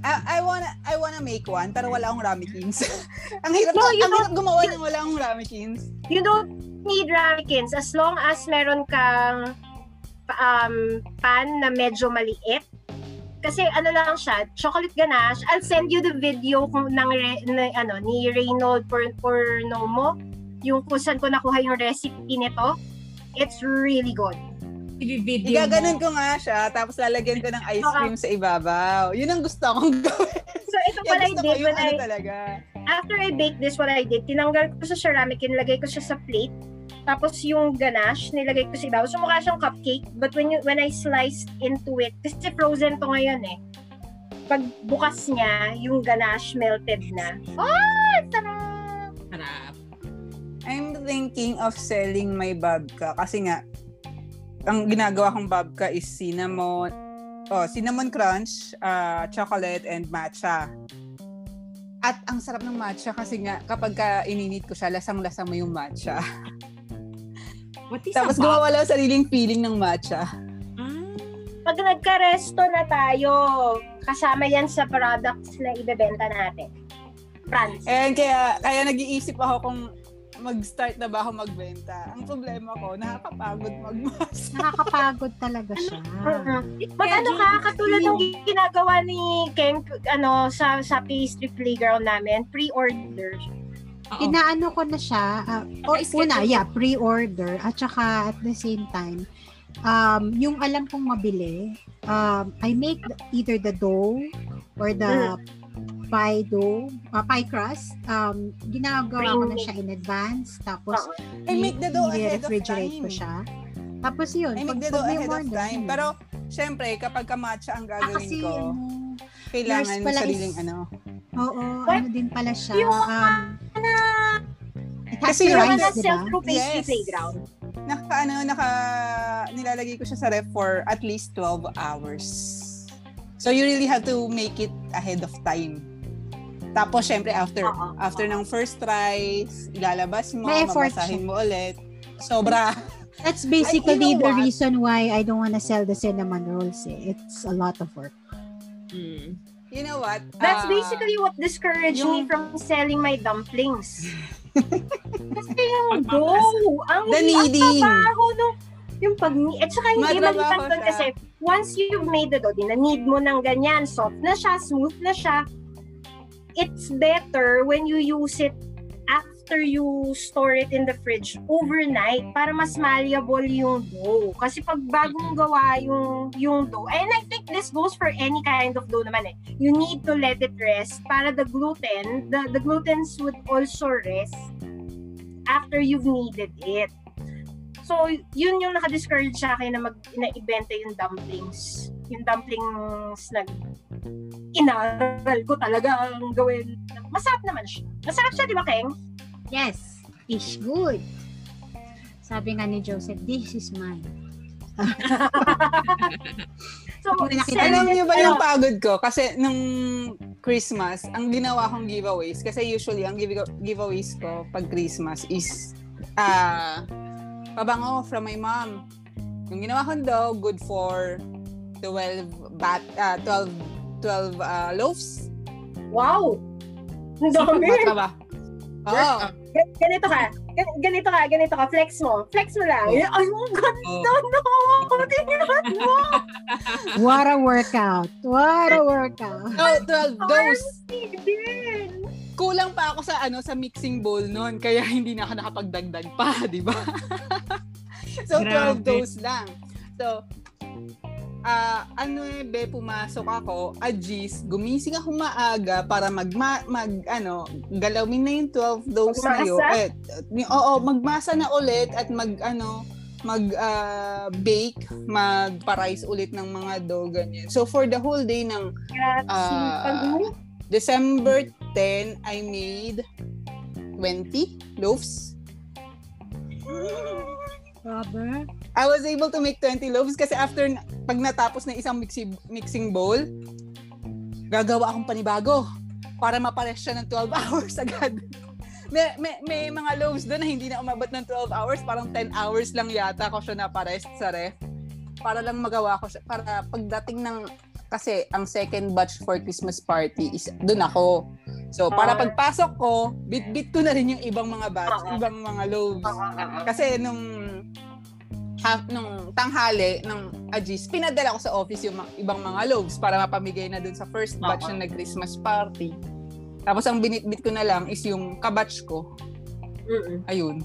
I, I wanna I wanna make one pero wala akong ramekins. ang hirap No, you ang hirap gumawa ng wala akong ramekins. You don't need ramekins as long as meron kang um, pan na medyo maliit. Kasi ano lang siya, chocolate ganache. I'll send you the video kung ng re, na, ano ni Reynold Por, Pornomo, yung kung saan ko nakuha yung recipe nito. It's really good. I-video Igaganon ko nga siya tapos lalagyan ko ng ice cream sa ibabaw. Yun ang gusto kong gawin. So ito Yan what I did yung when ano I talaga. after I baked this, what I did, tinanggal ko sa ceramic, nilagay ko siya sa plate. Tapos yung ganache, nilagay ko sa ibabaw. So mukha siyang cupcake, but when you when I sliced into it, kasi frozen to ngayon eh. Pag bukas niya, yung ganache melted na. Oh, sarap! Harap. I'm thinking of selling my babka kasi nga ang ginagawa kong babka is cinnamon oh, cinnamon crunch, uh, chocolate and matcha. At ang sarap ng matcha kasi nga kapag ka ininit ko siya, lasang-lasa mo yung matcha. What is Tapos gumawa lang ng sariling feeling ng matcha. Ah, Pag nagka-resto na tayo, kasama yan sa products na ibebenta natin. France. And kaya, kaya nag-iisip ako kung mag-start na ba ako magbenta. Ang problema ko, nakakapagod magmas. Nakakapagod talaga siya. Mhm. Mag ano ka, katulad ng ginagawa ni Ken ano, sa, sa pastry playground namin, pre-order. Oo. Inaano ko na siya. ah, o, Ay, schedule. una, yeah, pre-order. At saka at the same time, um, yung alam kong mabili, um, I make the- either the dough or the pie dough, uh, pie crust. Um, ginagawa ko na siya in advance. Tapos, I make the dough ahead of i-refrigerate time. ko siya. Tapos yun, I make the dough ahead of time. yun. Pero, syempre, kapag kamatcha ang Ah, gagawin kasi, ko, ano, kailangan pala sariling is- ano. oo, What? ano din pala siya. Yung Um, it has Kasi to rise, pastry Yes. playground. Naka, ano, naka, nilalagay ko siya sa ref for at least 12 hours. So, you really have to make it ahead of time. Tapos, syempre, after Oo. after ng first try, ilalabas mo, May mabasahin mo ulit. Sobra. That's basically the what? reason why I don't want to sell the cinnamon rolls. Eh. It's a lot of work. Mm. You know what? That's Ah, basically what discouraged me yung- from selling my dumplings. Kasi yung dough, ang The ang kneading. trabaho no, yung pag at saka hindi malitan doon kasi once you've made the dough, need mo ng ganyan, soft na siya, smooth na siya. It's better when you use it after you store it in the fridge overnight para mas malleable yung dough. Kasi pag bagong gawa yung yung dough, and I think this goes for any kind of dough naman eh. You need to let it rest para the gluten, the, the glutens would also rest after you've kneaded it. So, yun yung naka-discourage sa akin na mag na ibenta yung dumplings. Yung dumplings na inaral ko talaga ang gawin. Masarap naman siya. Masarap siya, di ba, Keng? Yes, is good. Sabi nga ni Joseph, this is mine. So, Alam niyo ba ano, yung pagod ko? Kasi nung Christmas, ang ginawa kong giveaways, kasi usually ang give- giveaways ko pag Christmas is ah pabango from my mom. Yung ginawa kong daw, good for 12 bat, ah 12 12 ah, loaves. Wow! Ang dami! Ba? Oo. Gan- Ganito ka. gan- ganito ka, ganito ka, flex mo. Flex mo lang. Oh. Ay, ang ganda Oh. no! Tingnan mo! What a workout. What a workout. Oh, 12 dose. Army din! Kulang pa ako sa ano sa mixing bowl noon kaya hindi na ako nakapagdagdag pa, di ba? so 12 Grabe. dose lang. So ah ano eh, be, pumasok ako, ajis, gumising ako maaga para mag, mag ano, galawin na yung 12 dose na yun. Eh, oo, magmasa na ulit at mag, ano, mag ah, bake, magpa-rice ulit ng mga dough, ganyan. So, for the whole day ng Ah, pag- December 10, I made 20 loaves. Grabe. I was able to make 20 loaves kasi after, pag natapos na isang mixing, mixing bowl, gagawa akong panibago para mapares siya ng 12 hours agad. may, may, may mga loaves doon na hindi na umabot ng 12 hours, parang 10 hours lang yata ko siya napares sa ref. Para lang magawa ko siya, para pagdating ng, kasi ang second batch for Christmas party is doon ako. So, para pagpasok ko, bit-bit ko na rin yung ibang mga batch, ibang mga loaves. Kasi nung half nung tanghali ng Ajis, pinadala ko sa office yung mga- ibang mga loaves para mapamigay na dun sa first batch na nag-Christmas party. Tapos ang binitbit ko na lang is yung kabatch ko. Ayun.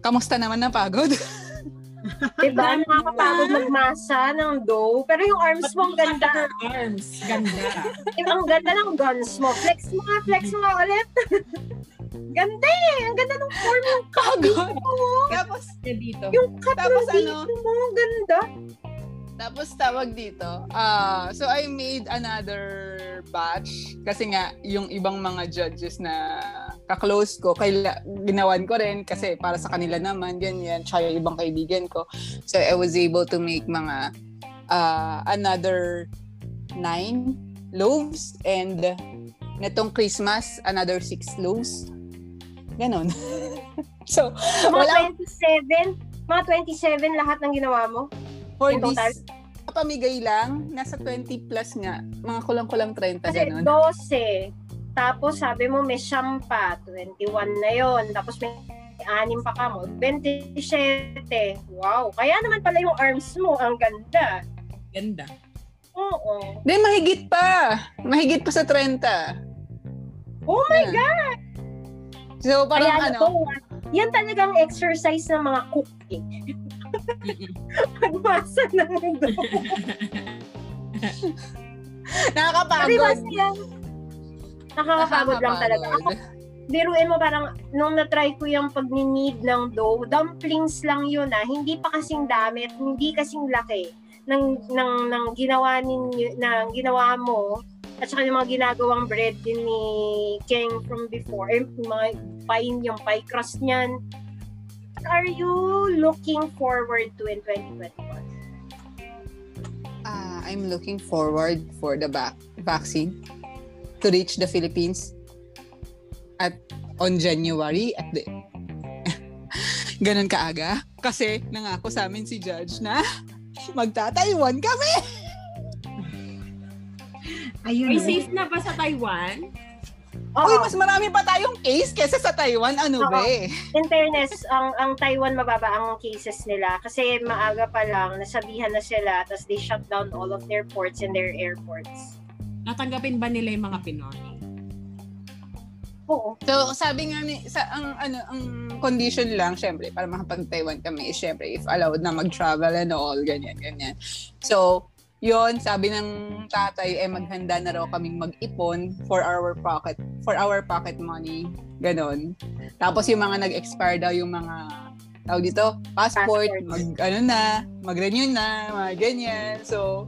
Kamusta naman na pagod? Diba? Nakakapagod magmasa ng dough. Pero yung arms mo, ang ganda. Arms. Ganda. Yung ang ganda ng guns mo. Flex mo nga, flex mo nga ulit. ganda eh. Ang ganda ng form ng Pagod. Tapos, dito. Yung cut Tapos ng dito ano? mo. Ang ganda. tapos tawag dito. ah so I made another batch kasi nga yung ibang mga judges na ka-close ko, kaila, ginawan ko rin kasi para sa kanila naman, ganyan, tsaka yung ibang kaibigan ko. So I was able to make mga ah, another nine loaves and netong Christmas, another six loaves. Ganon. so, Mga wala 27, mga 27 lahat ng ginawa mo. for Yung total? this, pamigay lang, nasa 20 plus nga, mga kulang-kulang 30, Kasi ganon. 12. Tapos sabi mo may siyam pa, 21 na yon. Tapos may anim pa ka mo, 27. Wow, kaya naman pala yung arms mo, ang ganda. Ganda. Oo. Hindi, mahigit pa. Mahigit pa sa 30. Oh my Yan. God! So, parang Kaya ano, to, yan talagang exercise ng mga cook eh. Pagmasa ng dough. nakakapagod. Di ba siya? Nakakapagod lang talaga. Ako, biruin mo parang, nung na-try ko yung pag-need ng dough, dumplings lang yun ah. Hindi pa kasing dami at hindi kasing laki ng, ng, ng ginawa ninyo, ng ginawa mo at saka yung mga ginagawang bread din ni King from before, eh, yung mga pie, yung pie crust niyan. What are you looking forward to in 2021? Ah, I'm looking forward for the back vaccine to reach the Philippines at on January at the ganun kaaga kasi nangako sa amin si Judge na magta-Taiwan kami. Ayun. Ay, oh. safe na ba sa Taiwan? Oo. Uy, mas marami pa tayong case kesa sa Taiwan. Ano Oo. ba eh? in fairness, ang ang Taiwan mababa ang cases nila kasi maaga pa lang nasabihan na sila tapos they shut down all of their ports and their airports. Natanggapin ba nila yung mga Pinoy? Oo. So, sabi nga ni, sa, ang, ano, ang condition lang, syempre, para makapag-Taiwan kami is, syempre, if allowed na mag-travel and all, ganyan, ganyan. So, yon sabi ng tatay, eh, maghanda na raw kaming mag-ipon for our pocket, for our pocket money, ganon. Tapos, yung mga nag-expire daw, yung mga, tawag dito, passport, Passport. mag, ano na, mag-renew na, mga ganyan. So,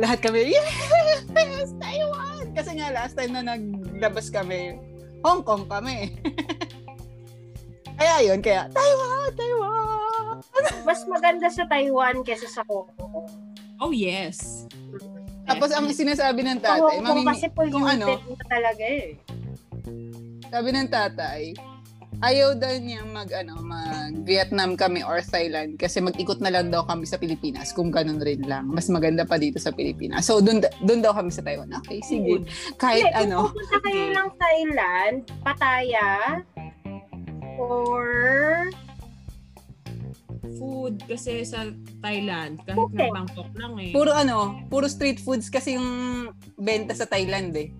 lahat kami, yes, Taiwan! Kasi nga, last time na naglabas kami, Hong Kong kami. kaya yun, kaya Taiwan, Taiwan. Mas maganda sa Taiwan kaysa sa Hong Kong. Oh, yes. Tapos ang sinasabi ng tatay, Hong Kong mamimi, kung ano, talaga eh. sabi ng tatay, ayaw daw niya mag, ano, mag Vietnam kami or Thailand kasi mag-ikot na lang daw kami sa Pilipinas kung ganun rin lang. Mas maganda pa dito sa Pilipinas. So, dun, dun daw kami sa Taiwan. Okay, sige. Kahit Hindi, ano. kung pupunta kayo ng Thailand, Pattaya, or Food kasi sa Thailand, kahit Okay. na Bangkok lang eh. Puro ano, puro street foods kasi yung benta sa Thailand eh.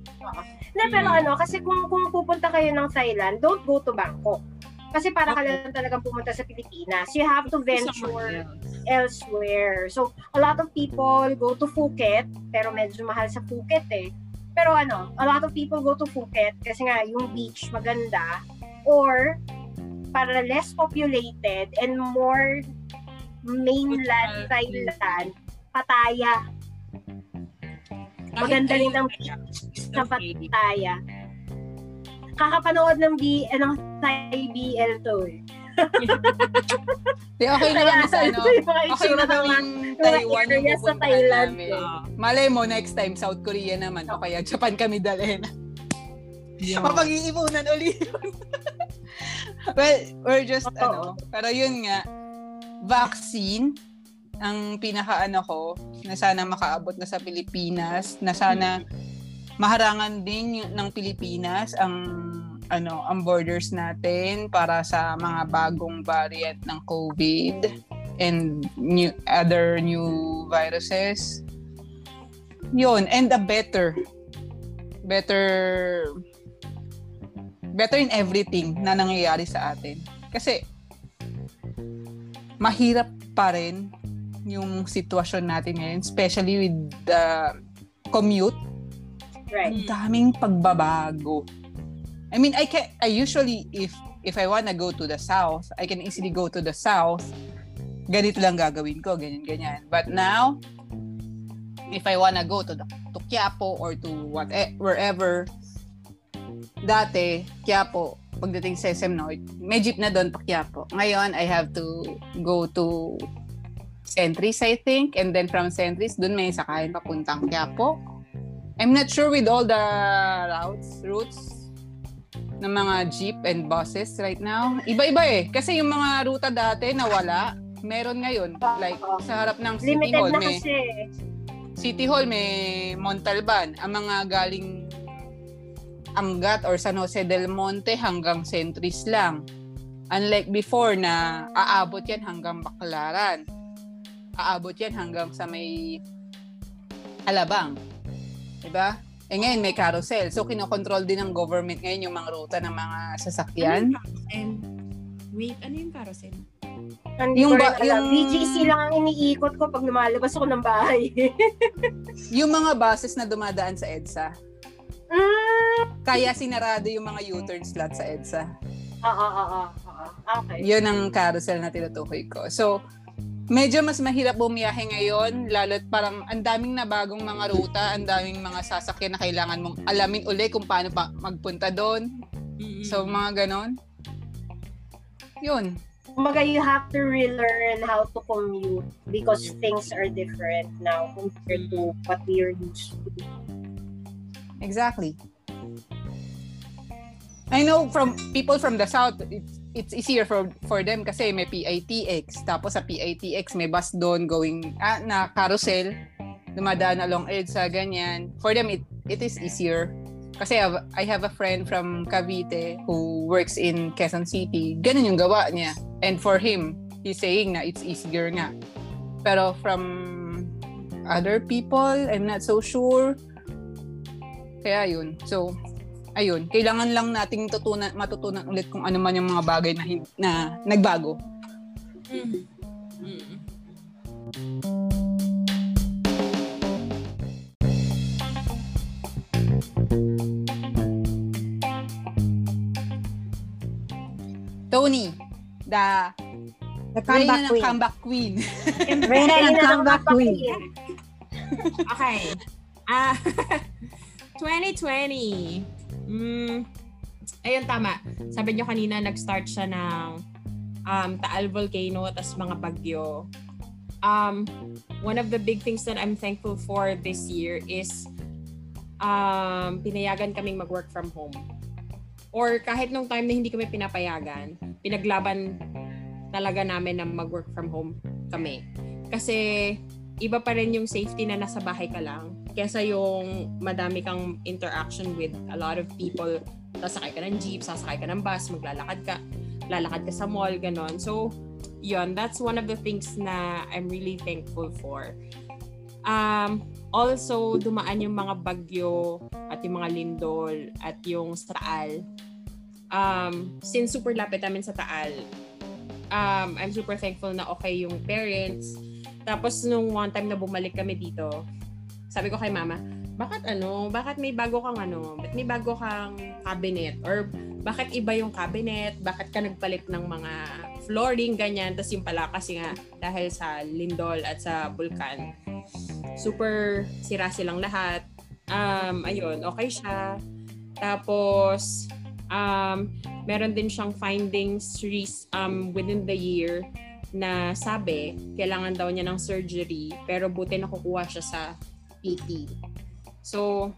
Hindi, pero Mm. ano, kasi kung, kung pupunta kayo ng Thailand, don't go to Bangkok. Kasi para ka Okay. lang talagang pumunta sa Pilipinas. You have to venture else. elsewhere. So, a lot of people go to Phuket, pero medyo mahal sa Phuket eh. Pero ano, a lot of people go to Phuket kasi nga yung beach maganda or para less populated and more mainland. Thailand, Pattaya. Maganda rin ang sa. Pattaya. Kakapanood ng B ng Thai BL to eh. Di okay na kami sa ano. yung Okay na ng mga kaming Taiwan yung sa Thailand namin. Ah, Malay mo, next time, South Korea naman. O kaya Japan kami dalhin. yeah. Mapag-iipunan ulit. well, we're just, Oo. ano, pero yun nga, vaccine, ang pinaka-ano ko, na sana makaabot na sa Pilipinas, na sana maharangan din ng Pilipinas ang ano ang borders natin para sa mga bagong variant ng COVID and new other new viruses. Yun, and a better better better in everything na nangyayari sa atin. Kasi mahirap pa rin yung sitwasyon natin ngayon, especially with the commute. Right. Ang daming pagbabago. I mean, I can I usually if if I wanna go to the south, I can easily go to the south. Ganito lang gagawin ko, ganyan ganyan. But now, if I wanna go to the to Quiapo or to what wherever dati Quiapo pagdating sa SM North, may jeep na doon pa Quiapo. Ngayon, I have to go to Sentries, I think. And then from Sentries, doon may sakayin papuntang Quiapo. I'm not sure with all the routes, routes ng mga jeep and buses right now. Iba-iba eh. Kasi yung mga ruta dati nawala, meron ngayon. Like, sa harap ng City Limited Hall, may, kasi. City Hall may Montalban. Ang mga galing Angat or San Jose del Monte hanggang Centris lang. Unlike before na aabot yan hanggang Baclaran. Aabot yan hanggang sa may Alabang. Diba? Eh ngayon may carousel. So kinokontrol din ng government ngayon yung mga ruta ng mga sasakyan. And wait, ano yung carousel? Hindi Yung ba- yung- BGC lang ang iniikot ko pag lumalabas ako ng bahay. Yung mga buses na dumadaan sa EDSA. mm. Kaya sinarado yung mga U-turn slot sa EDSA. Oo, oo, oo. Okay. Yun ang carousel na tinutukoy ko. So, medyo mas mahirap bumiyahe ngayon, lalo't parang ang daming na bagong mga ruta, ang daming mga sasakyan na kailangan mong alamin uli kung paano pa magpunta doon. So, mga ganon. Yun. Kumbaga, you have to relearn how to commute because things are different now compared to what we are used to. Exactly. I know from people from the south, it's, it's easier for for them kasi may PITX. Tapos sa PITX, may bus doon going, ah, na carousel, dumadaan along EDSA, ganyan. For them, it, it is easier. Kasi I have, I have a friend from Cavite who works in Quezon City. Ganun yung gawa niya. And for him, he's saying na it's easier nga. Pero from other people, I'm not so sure. Kaya yun. So, ayun. Kailangan lang nating tutunan, matutunan ulit kung ano man yung mga bagay na, na nagbago. Mm. Mm. Tony, the The comeback ng queen. comeback queen. Reyna ng comeback queen. Okay. Ah, 2020. Mm, ayun, tama. Sabi nyo kanina, nag-start siya ng um, Taal Volcano, tas mga bagyo. Um, one of the big things that I'm thankful for this year is um, pinayagan kaming mag-work from home. Or kahit nung time na hindi kami pinapayagan, pinaglaban talaga namin na mag-work from home kami. Kasi iba pa rin yung safety na nasa bahay ka lang kesa yung madami kang interaction with a lot of people. Sasakay ka ng jeep, sasakay ka ng bus, maglalakad ka. lalakad ka sa mall, ganon. So, yun, that's one of the things na I'm really thankful for. Um, also, dumaan yung mga bagyo at yung mga lindol at yung sa. Um, since super lapit namin sa Taal, um, I'm super thankful na okay yung parents. Tapos nung one time na bumalik kami dito, sabi ko kay mama, bakit ano, bakit may bago kang ano, bakit may bago kang cabinet or bakit iba yung cabinet, bakit ka nagpalit ng mga flooring, ganyan. Tapos yung pala kasi nga dahil sa lindol at sa vulkan, super sira silang lahat. Um, ayun, okay siya. Tapos, um, meron din siyang findings um, within the year na sabi, kailangan daw niya ng surgery, pero buti nakukuha siya sa PT. So,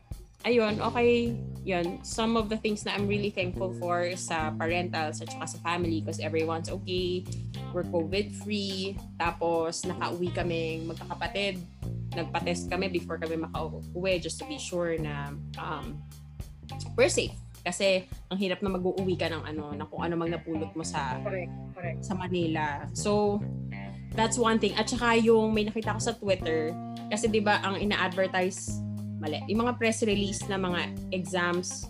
ayun, okay, yun. Some of the things na I'm really thankful for sa parentals at saka sa family because everyone's okay. We're COVID-free. Tapos, nakauwi kaming magkakapatid. Nagpa-test kami before kami makauwi just to be sure na um, we're safe. Kasi ang hirap na mag-uuwi ka ng ano, na kung ano mang napulot mo sa Correct, correct. sa Manila. So, that's one thing. At saka yung may nakita ko sa Twitter, kasi 'di ba ang ina-advertise mali, yung mga press release na mga exams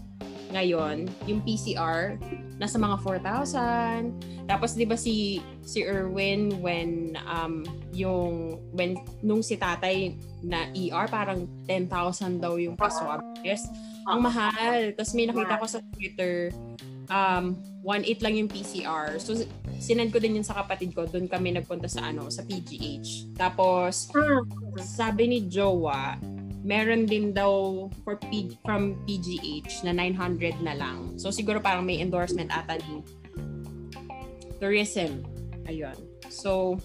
ngayon, yung PCR nasa mga 4,000. Tapos 'di ba si si Erwin when um yung when nung si tatay na ER parang 10,000 daw yung paswab. Yes. Ang mahal. Tapos may nakita ko sa Twitter um 1.8 lang yung PCR. So sinend ko din yun sa kapatid ko. Doon kami nagpunta sa ano, sa PGH. Tapos Hmm. sabi ni Jowa, meron din daw for P- from PGH na 900 na lang. So siguro parang may endorsement ata ni tourism. Ayun. So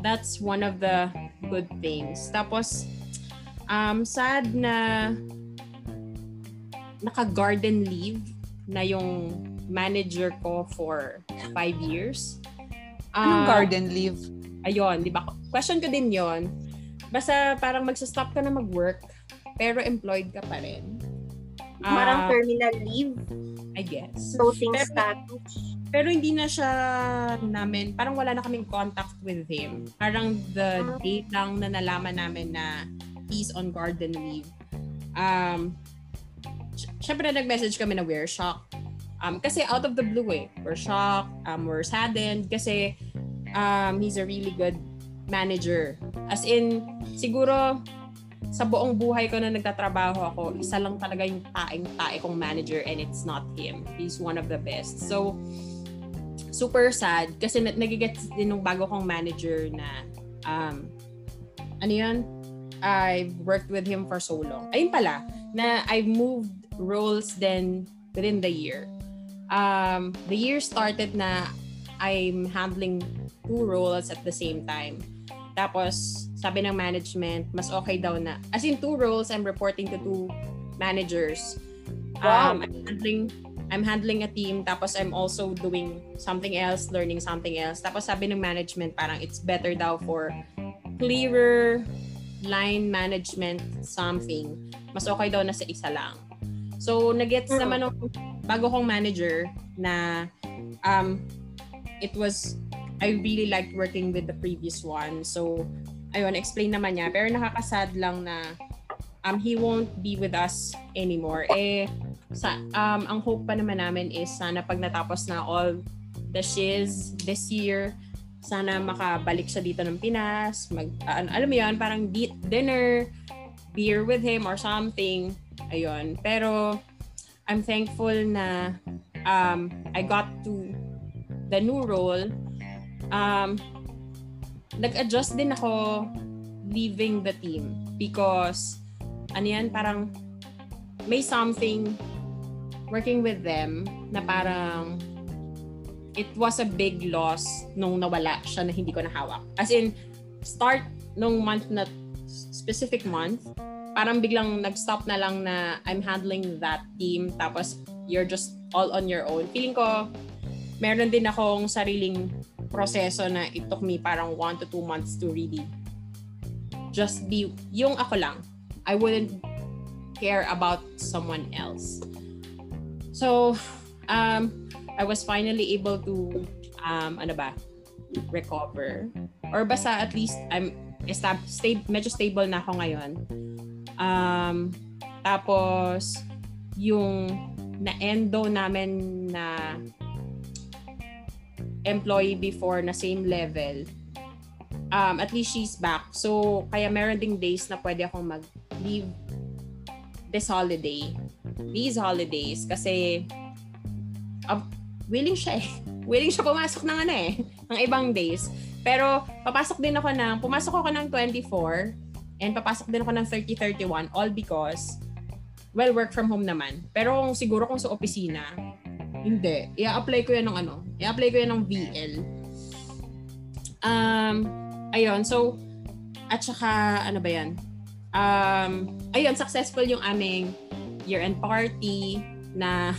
that's one of the good things. Tapos um sad na naka-garden leave na yung manager ko for five years. Anong Ah, garden leave? ayun, di ba? Question ko din yon. Basta parang magsa-stop ka na mag-work, pero employed ka pa rin. Ah, Parang terminal leave, I guess. floating Pero- status. Pero hindi na siya namin, parang wala na kaming contact with him. Parang the date lang na nalaman namin na he's on garden leave. Um, syempre nag-message kami na we're shocked. Um, kasi out of the blue eh. We're shocked, um, we're saddened kasi um, he's a really good manager. As in, siguro sa buong buhay ko na nagtatrabaho ako, isa lang talaga yung taing-tae kong manager and it's not him. He's one of the best. So, super sad kasi na- nagigets din nung bago kong manager na um, ano yun? I've worked with him for so long. Ayun pala, na I've moved roles then within the year. Um, the year started na I'm handling two roles at the same time. Tapos, sabi ng management, mas okay daw na. As in, two roles, I'm reporting to two managers. Wow. Um, I'm handling I'm handling a team tapos I'm also doing something else, learning something else. Tapos sabi ng management parang it's better daw for clearer line management something. Mas okay daw na sa isa lang. So nagets naman ng bago kong manager na um it was I really liked working with the previous one. So ayun, explain naman niya. Pero nakakasad lang na um, he won't be with us anymore. Eh, sa, um, ang hope pa naman namin is sana pag natapos na all the shiz this year, sana makabalik siya dito ng Pinas, mag, ano, alam mo yun, parang di- dinner, beer with him or something. Ayun. Pero, I'm thankful na um, I got to the new role. Um, nag-adjust din ako leaving the team because ano yan, parang may something working with them na parang it was a big loss nung nawala siya na hindi ko nahawak. As in, start nung month na specific month, parang biglang nag-stop na lang na I'm handling that team tapos you're just all on your own. Feeling ko, meron din akong sariling proseso na it took me parang one to two months to really just be yung ako lang. I wouldn't care about someone else. So, um, I was finally able to um ano ba recover or basta at least I'm estab- sta- medyo stable na ako ngayon um tapos yung na-endo namin na employee before na same level um, at least she's back. So, kaya meron ding days na pwede akong mag-leave this holiday. These holidays. Kasi, um, willing siya eh. Willing siya pumasok ng ano eh. Ng ibang days. Pero, papasok din ako ng, pumasok ako ng 24 and papasok din ako ng 30-31 all because, well, work from home naman. Pero kung siguro kung sa opisina, hindi. I-apply ko yan ng ano, i-apply ko yan ng VL. Um, ayun, so, at saka, ano ba yan? Um, ayun, successful yung aming year-end party na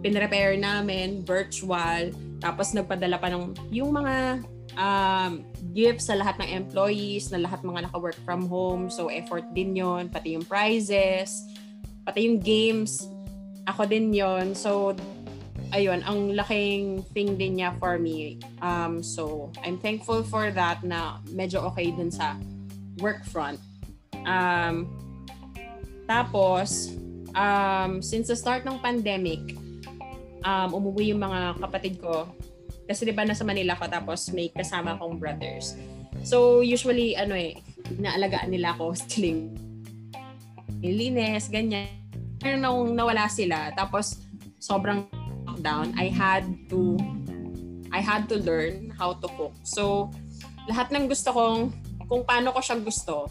pinrepair namin, virtual, tapos nagpadala pa ng yung mga um, gifts sa lahat ng employees, na lahat mga naka-work from home. So, effort din yon pati yung prizes, pati yung games, ako din yon So, ayun, ang laking thing din niya for me. Um, so, I'm thankful for that na medyo okay dun sa work front. Um, tapos, um, since the start ng pandemic, um, umuwi yung mga kapatid ko. Kasi di ba nasa Manila ko tapos may kasama akong brothers. So, usually, ano eh, naalagaan nila ako stiling nilinis, ganyan. Pero nung nawala sila, tapos sobrang lockdown, I had to I had to learn how to cook. So, lahat ng gusto kong, kung paano ko siya gusto,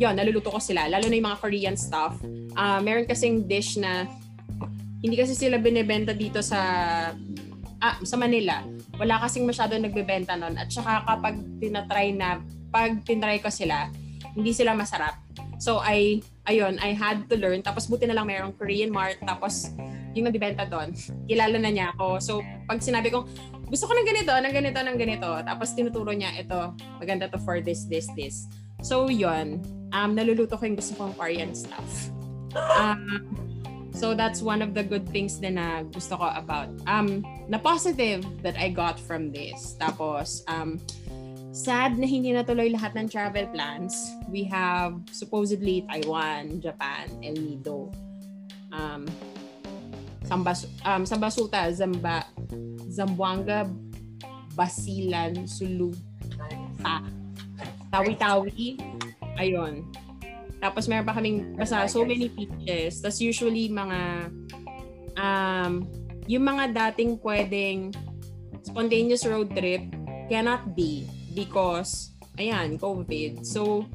yun, naluluto ko sila. Lalo na yung mga Korean stuff. Uh, meron kasing dish na hindi kasi sila binebenta dito sa ah, sa Manila. Wala kasing masyado nagbebenta nun. At saka kapag tinatry na, pag tinry ko sila, hindi sila masarap. So, I, ayun, I had to learn. Tapos buti na lang mayroong Korean Mart. Tapos yung nagbibenta doon, kilala na niya ako. So, pag sinabi kong, gusto ko ng ganito, ng ganito, ng ganito, tapos tinuturo niya, ito, maganda to for this, this, this. So, yun. Um, naluluto ko yung gusto kong Korean stuff. Um, so, that's one of the good things din na gusto ko about. Um, na positive that I got from this. Tapos, um, sad na hindi natuloy lahat ng travel plans. We have supposedly Taiwan, Japan, El Nido. Um, Sambas, um, Sambasuta, Zamba, Zamboanga, Basilan, Sulu, Ta, Tawi-Tawi, ayun. Tapos meron pa kaming basta so many beaches. Tapos usually mga um, yung mga dating pwedeng spontaneous road trip cannot be because ayan, COVID. So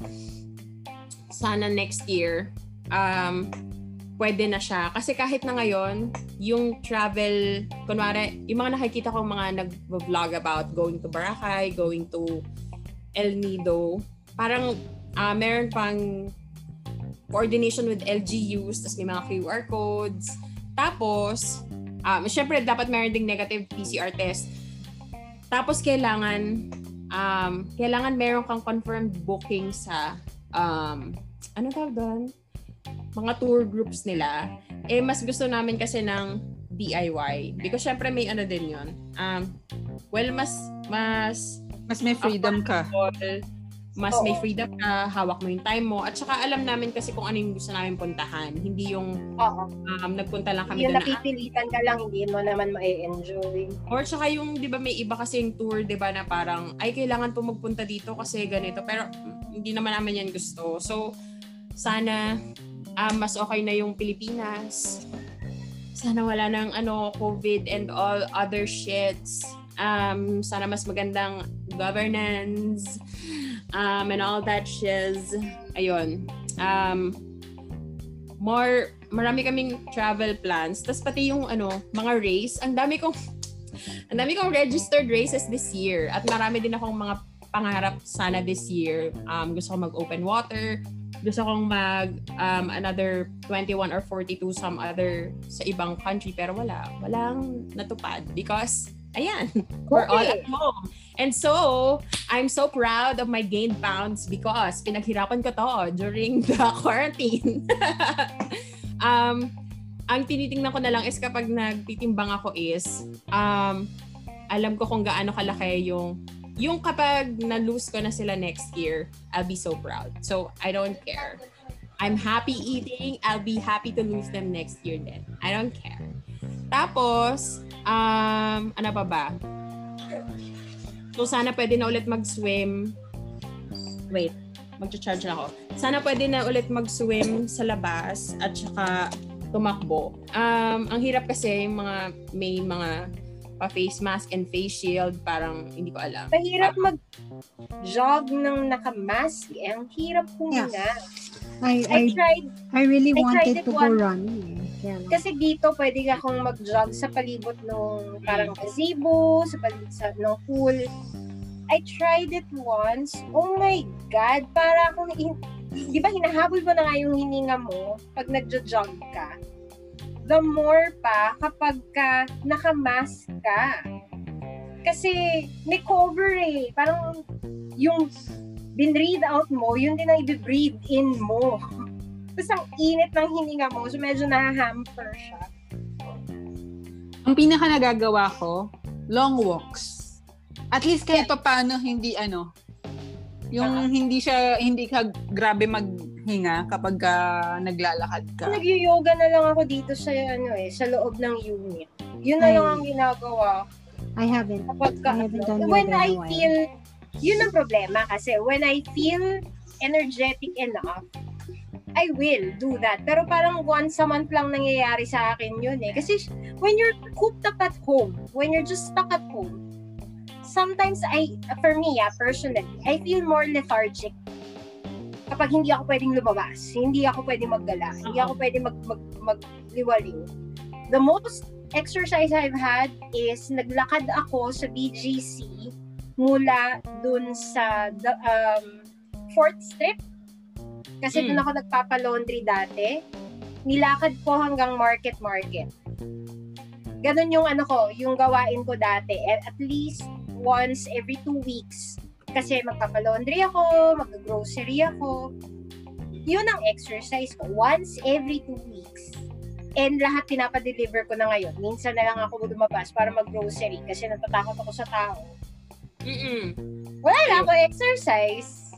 sana next year um pwede na siya. Kasi kahit na ngayon, yung travel, kunwari, yung mga nakikita ko mga nag-vlog about going to Boracay, going to El Nido, parang uh, meron pang coordination with LGUs, tapos may mga QR codes. Tapos, um, syempre, dapat meron ding negative PCR test. Tapos, kailangan, um, kailangan meron kang confirmed booking sa, um, ano tawag doon? mga tour groups nila, eh mas gusto namin kasi ng DIY. Because syempre may ano din yon Um, well, mas, mas, mas may freedom ka. Mas Oo. may freedom ka, hawak mo yung time mo. At saka alam namin kasi kung ano yung gusto namin puntahan. Hindi yung Oo. um, nagpunta lang kami doon na. napipilitan ka lang, hindi mo naman ma-enjoy. Or saka yung, di ba, may iba kasi yung tour, di ba, na parang, ay, kailangan po magpunta dito kasi ganito. Pero hindi naman namin yan gusto. So, sana um, mas okay na yung Pilipinas. Sana wala nang ano, COVID and all other shits. Um, sana mas magandang governance um, and all that shiz. Ayun. Um, more, marami kaming travel plans. Tapos pati yung ano, mga race. Ang dami kong, ang dami kong registered races this year. At marami din akong mga pangarap sana this year. Um, gusto ko mag-open water gusto kong mag um, another 21 or 42 some other sa ibang country pero wala. Walang natupad because ayan, we're all at home. And so, I'm so proud of my gained pounds because pinaghirapan ko to during the quarantine. um, ang tinitingnan ko na lang is kapag nagtitimbang ako is, um, alam ko kung gaano kalaki yung yung kapag na-lose ko na sila next year, I'll be so proud. So, I don't care. I'm happy eating. I'll be happy to lose them next year then. I don't care. Tapos, um, ano pa ba? So, sana pwede na ulit mag-swim. Wait, mag-charge na ako. Sana pwede na ulit mag-swim sa labas at saka tumakbo. Um, ang hirap kasi yung mga may mga pa-face mask and face shield, parang hindi ko alam. Mahirap mag-jog ng naka-mask. Eh. Ang hirap huminga. I, I I, tried, I really I tried wanted it to go once. running. Lang. kasi dito pwede akong mag-jog sa palibot ng parang gazebo, sa palibot sa, ng pool. I tried it once. Oh my God, para akong, in- di ba hinahabol mo na nga yung hininga mo pag nagjo-jog ka? The more pa kapag ka naka-mask ka. Kasi may cover eh. Parang yung binreathe out mo, yun din ang i-breathe in mo. Tapos ang init ng hininga mo, so medyo nahahamper siya. Ang pinaka nagagawa ko, long walks. At least kahit pa paano hindi ano, yung hindi siya hindi ka grabe maghinga kapag ka naglalakad ka. Nag-yoga na lang ako dito sa ano eh, sa loob ng unit. Yun na Ay. lang ang ginagawa I haven't. kapag ka, I haven't done when yoga in a I feel, yun ang problema kasi when I feel energetic enough, I will do that. Pero parang once a month lang nangyayari sa akin yun eh. Kasi when you're cooped up at home, when you're just stuck at home, sometimes I, for me, ah, personally, I feel more lethargic kapag hindi ako pwedeng lumabas, hindi ako pwedeng maggala, hindi ako pwedeng mag, mag, magliwaliw. The most exercise I've had is naglakad ako sa BGC mula dun sa the, um, 4th Street. Kasi Mm. dun ako nagpapalaundry dati. Nilakad ko hanggang Market Market. Ganon yung ano ko, yung gawain ko dati. At, at least once every two weeks. Kasi magpapalaundry ako, mag-grocery ako. Yun ang exercise ko. Once every two weeks. And lahat pinapadeliver ko na ngayon. Minsan na lang ako lumabas para mag-grocery kasi natatakot ako sa tao. Mm-mm. Wala na ako exercise.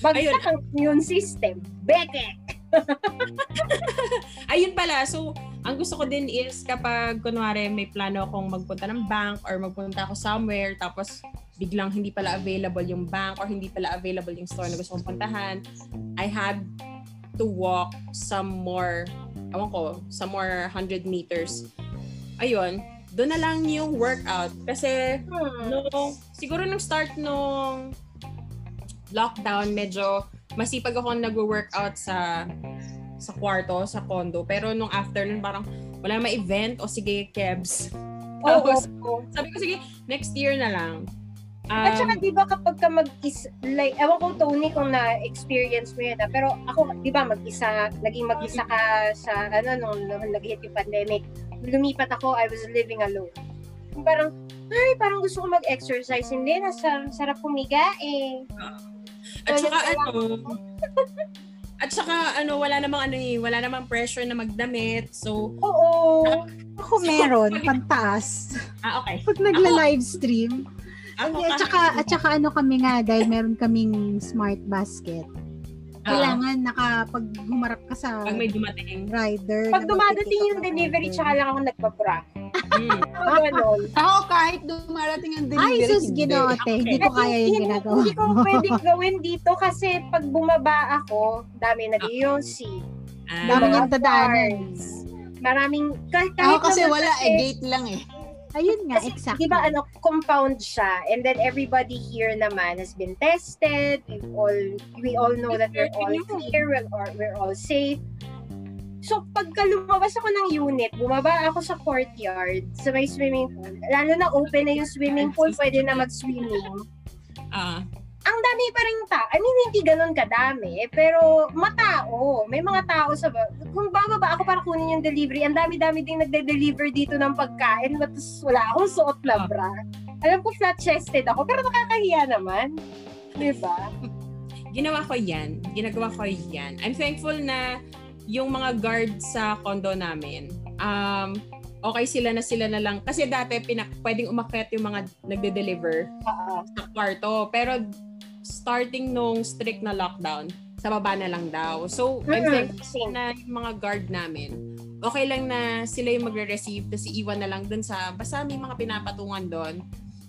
Bagsak ang immune system. Beke! Ayun pala, so ang gusto ko din is kapag kunwari may plano akong magpunta ng bank or magpunta ako somewhere tapos biglang hindi pala available yung bank or hindi pala available yung store na gusto kong puntahan, I had to walk some more, awan ko, some more 100 meters. Ayun, doon na lang yung workout. Kasi Hmm. nung, siguro nung start nung lockdown, medyo masipag ako nag-workout sa sa kwarto, sa condo. Pero nung after nun, parang wala na event o sige, kebs. Oo. Tapos, oo. sabi ko, sige, next year na lang. At saka Um, di ba kapag ka mag-is, like, ewan ko Tony kung na-experience mo yun ah, pero ako, di ba mag-isa, naging mag-isa ka sa, ano, nung, nung nag-hit yung pandemic, lumipat ako, I was living alone. Parang, ay, parang gusto ko mag-exercise. Hindi, nasa, sarap humiga eh. At saka ano, at saka ano, wala namang ano eh, wala namang pressure na magdamit. So, Oo. Ako meron, pantaas. ah, okay. Pag nagla-livestream. Ako, At saka, at saka ano kami nga, dahil meron kaming smart basket. Kailangan naka, pag humarap ka sa pag may dumating. rider. Pag dumadating yung delivery, order. tsaka lang ako nagbabra. Mm. Ako ganon. Ako kahit dumarating ang delivery, Ay, sus, hindi. ginoote. Hindi ko kaya yung Hindi- ginagawa Hindi ko pwedeng gawin dito kasi pag bumaba ako, dami na si Ah, Dami niyang dadaanan. guards. Maraming, kahit, Ako kahit kasi naman wala kasi- eh, gate lang eh. Ayun nga, Kasi, exactly. di ba, ano, compound siya. And then everybody here naman has been tested. We all, we all know that we're all clear, we're, or we're all safe. So, pagka lumabas ako ng unit, bumaba ako sa courtyard, sa may swimming pool. Lalo na open na yung swimming pool, pwede na mag-swimming. ah, Ang dami pa rin tao. I mean, hindi ganun kadami, pero matao. May mga tao sa... ba- Kung bababa ako para kunin yung delivery, ang dami-dami ding nagde-deliver dito ng pagkain, but wala akong suot na bra. Alam ko flat-chested ako, pero nakakahiya naman. Di ba? ginawa ko yan. Ginagawa ko yan. I'm thankful na yung mga guard sa condo namin, um, okay sila na sila na lang. Kasi dati, pinak pwedeng umakyat yung mga nagde-deliver Oo. sa kwarto. Pero starting nung strict na lockdown, sa baba na lang daw. So, I'm Mm-mm. thankful na yung mga guard namin, okay lang na sila yung magre-receive, tapos iiwan na lang dun sa, basta may mga pinapatungan doon.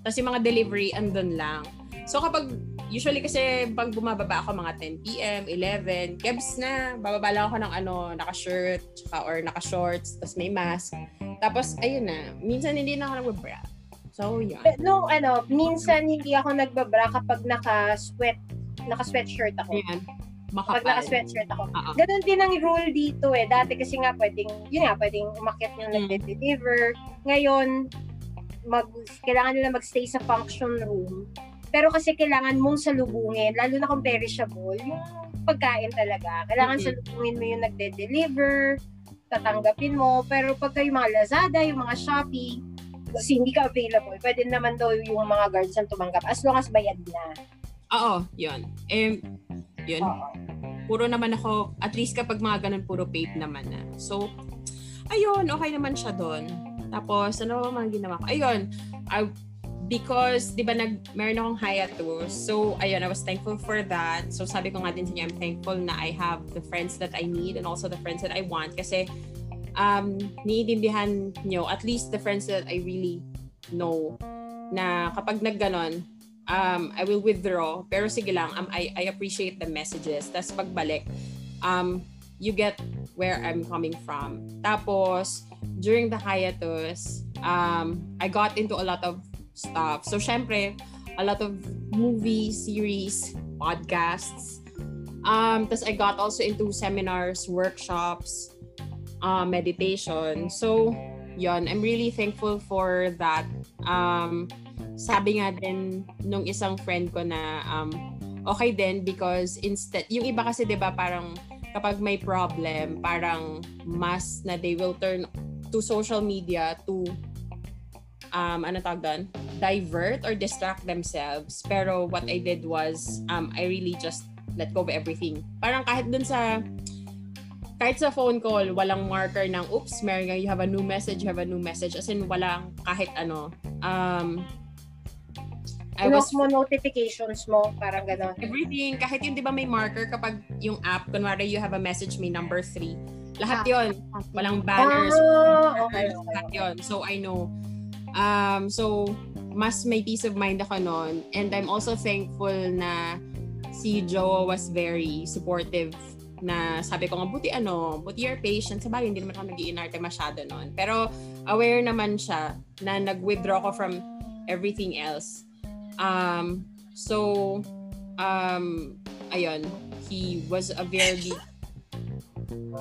Tapos yung mga delivery, andun lang. So kapag, usually kasi pag bumababa ako mga 10 p.m., 11, kebs na, bababa lang ako ng ano, naka-shirt, tsaka, or naka-shorts, tapos may mask. Tapos, ayun na, minsan hindi na ako nagbabra. So, yun. No, ano, minsan hindi ako nagbabra kapag naka-sweat, naka-sweatshirt ako. Ayan. Makapal. naka-sweatshirt ako. Oo. Ganun din ang rule dito eh. Dati kasi nga pwedeng, yun nga, pwedeng umakyat yung Mm. nagde-deliver. Ngayon, mag, kailangan nila magstay sa function room. Pero kasi kailangan mong salubungin, lalo na kung perishable, yung pagkain talaga. Kailangan Mhm. salubungin mo yung nagde-deliver, tatanggapin mo. Pero pagka yung mga Lazada, yung mga Shopee, kasi hindi ka available, pwede naman daw yung mga guards ang tumanggap as long as bayad na. Oo, yun. Eh, yun. Oo. Puro naman ako, at least kapag mga ganun, puro paid naman na. So, ayun, okay naman siya doon. Tapos, ano ba mga ginawa ko? Ayun, I, because, di ba, nag, meron akong hiatus. So, ayun, I was thankful for that. So, sabi ko nga din sa niya, I'm thankful na I have the friends that I need and also the friends that I want. Kasi, um, niintindihan nyo, at least the friends that I really know, na kapag nagganon, um, I will withdraw. Pero sige lang, um, I, I appreciate the messages. Tapos pagbalik, um, you get where I'm coming from. Tapos, during the hiatus, um, I got into a lot of stuff. So, syempre, a lot of movie, series, podcasts. Um, tapos I got also into seminars, workshops, uh, meditation. So, yon I'm really thankful for that. Um, sabi nga din nung isang friend ko na um, okay din because instead, yung iba kasi 'di ba parang kapag may problem, parang mas na they will turn to social media to um, ano tawag doon? divert or distract themselves. Pero what I did was um, I really just let go of everything. Parang kahit dun sa kahit sa phone call, walang marker ng, oops, meron nga, you have a new message, you have a new message. As in, walang kahit ano. Um, I was mo notifications mo, parang gano'n. everything. Kahit yung, di ba may marker kapag yung app, kunwari you have a message, may number three. Lahat Ah. yon Walang banners. Ah, okay, banners, okay. lahat yun. So, I know. Um, so, mas may peace of mind ako noon. And I'm also thankful na si Joe was very supportive na sabi ko nga, buti ano, buti you're patient. Sabagay, hindi naman ako nag-iinarte masyado noon. Pero aware naman siya na nag-withdraw ko from everything else. Um, so, um, ayun, he was a very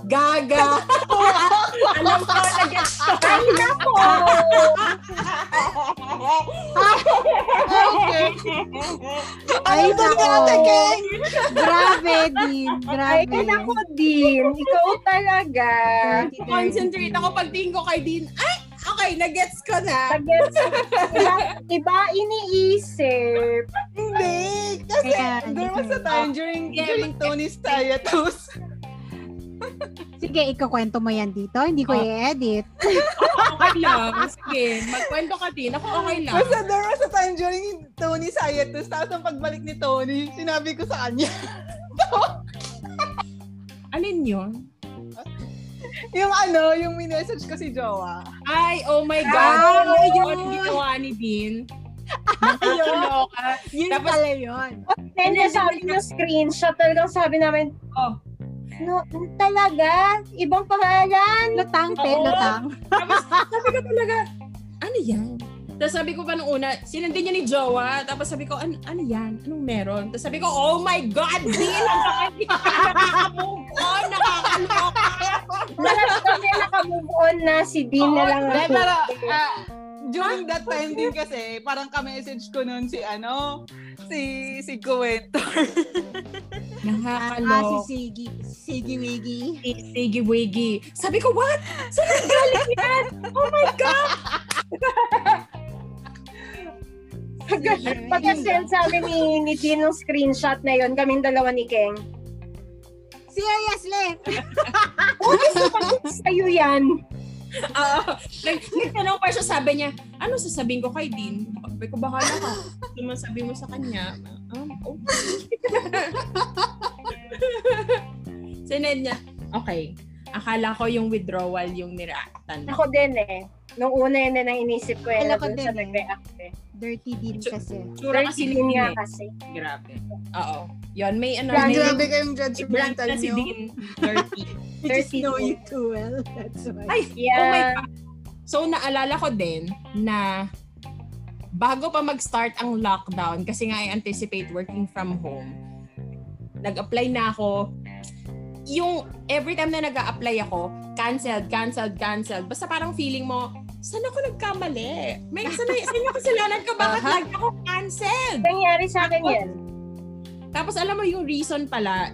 Gaga! Alam ko, nag-gets ko. Ay, nako! Ay, ba nako. Ate Keng? Grabe, Din. Ay, Grabe. nako din. Ikaw talaga. Concentrate ako pagtingin ko kay Dean. Ay, okay, nag-gets ko na. Nag-gets iba, iba iniisip. Hindi. Kasi Ayan, there was a time during, Yeah, during Tony's hiatus. Sige, ikakwento mo yan dito. Hindi ko Oh. i-edit. Okay lang. Sige, magkwento ka din. Ako okay lang. Basta there was a time during Tony's hiatus. Tapos ang pagbalik ni Tony, sinabi ko sa kanya, Alin yun? yung ano, yung minessage ko si Jowa. Ay, oh my God. Ah, Ano yun. yun? Ginawa ni Dean. Nakakaloka. Yun Tapos- pala yun. Then sabi ng screenshot, talagang sabi namin, Oh. No, talaga? Ibang pangalan? Lutang, te, Oo. lutang. Tapos sabi ko talaga, ano yan? Tapos sabi ko pa nung una, sinandin niya ni Jowa. Tapos sabi ko, ano, ano yan? Anong meron? Tapos sabi ko, oh my God, Dean! Ang sakit hindi ka nakaka-move on. Nakakaloka. Lahat kami nakamove on na si Dean na lang. Hindi, pero ah, during that time din kasi, parang ka-message ko nun si ano, si si Kuwento. Ah, Nakakaloka. si Sigi. Sigi Wigi. Sige, wiggy. Sabi ko, what? Saan ang galing yan? Oh my God! Pagka-send sa amin ni, ni Dean ng screenshot na yon kaming dalawa ni Keng. Serious, Lynn. Sa'yo yan. Oo. Nag, nagtanong pa siya, sabi niya, ano sasabihin ko kay Dean? Sabi ko, bahala ka. Ano man sabi mo sa kanya? Um, okay. Sinend niya, okay. Akala ko yung withdrawal yung nireactan. Ako din eh. Nung una yun din ang inisip ko eh. Alam na ko dun din sa eh. nag-react eh. Dirty din kasi. Tsura kasi din nga eh. kasi. Grabe. Oo. Yun, may ano. Grabe. may- Grabe kayong Brand judgmental na si nyo. Dean. Dirty. We just Dirty know you too well. That's why. Ay, Yeah. oh my God. So, naalala ko din na bago pa mag-start ang lockdown, kasi nga I anticipate working from home, nag-apply na ako. Yung every time na nag apply ako, canceled, canceled, canceled. Basta parang feeling mo, saan ako nagkamali? May saan, saan yung kasalanan ko? Bakit lagi ako canceled? Nangyari sa akin Tapos- yan. Tapos alam mo yung reason pala,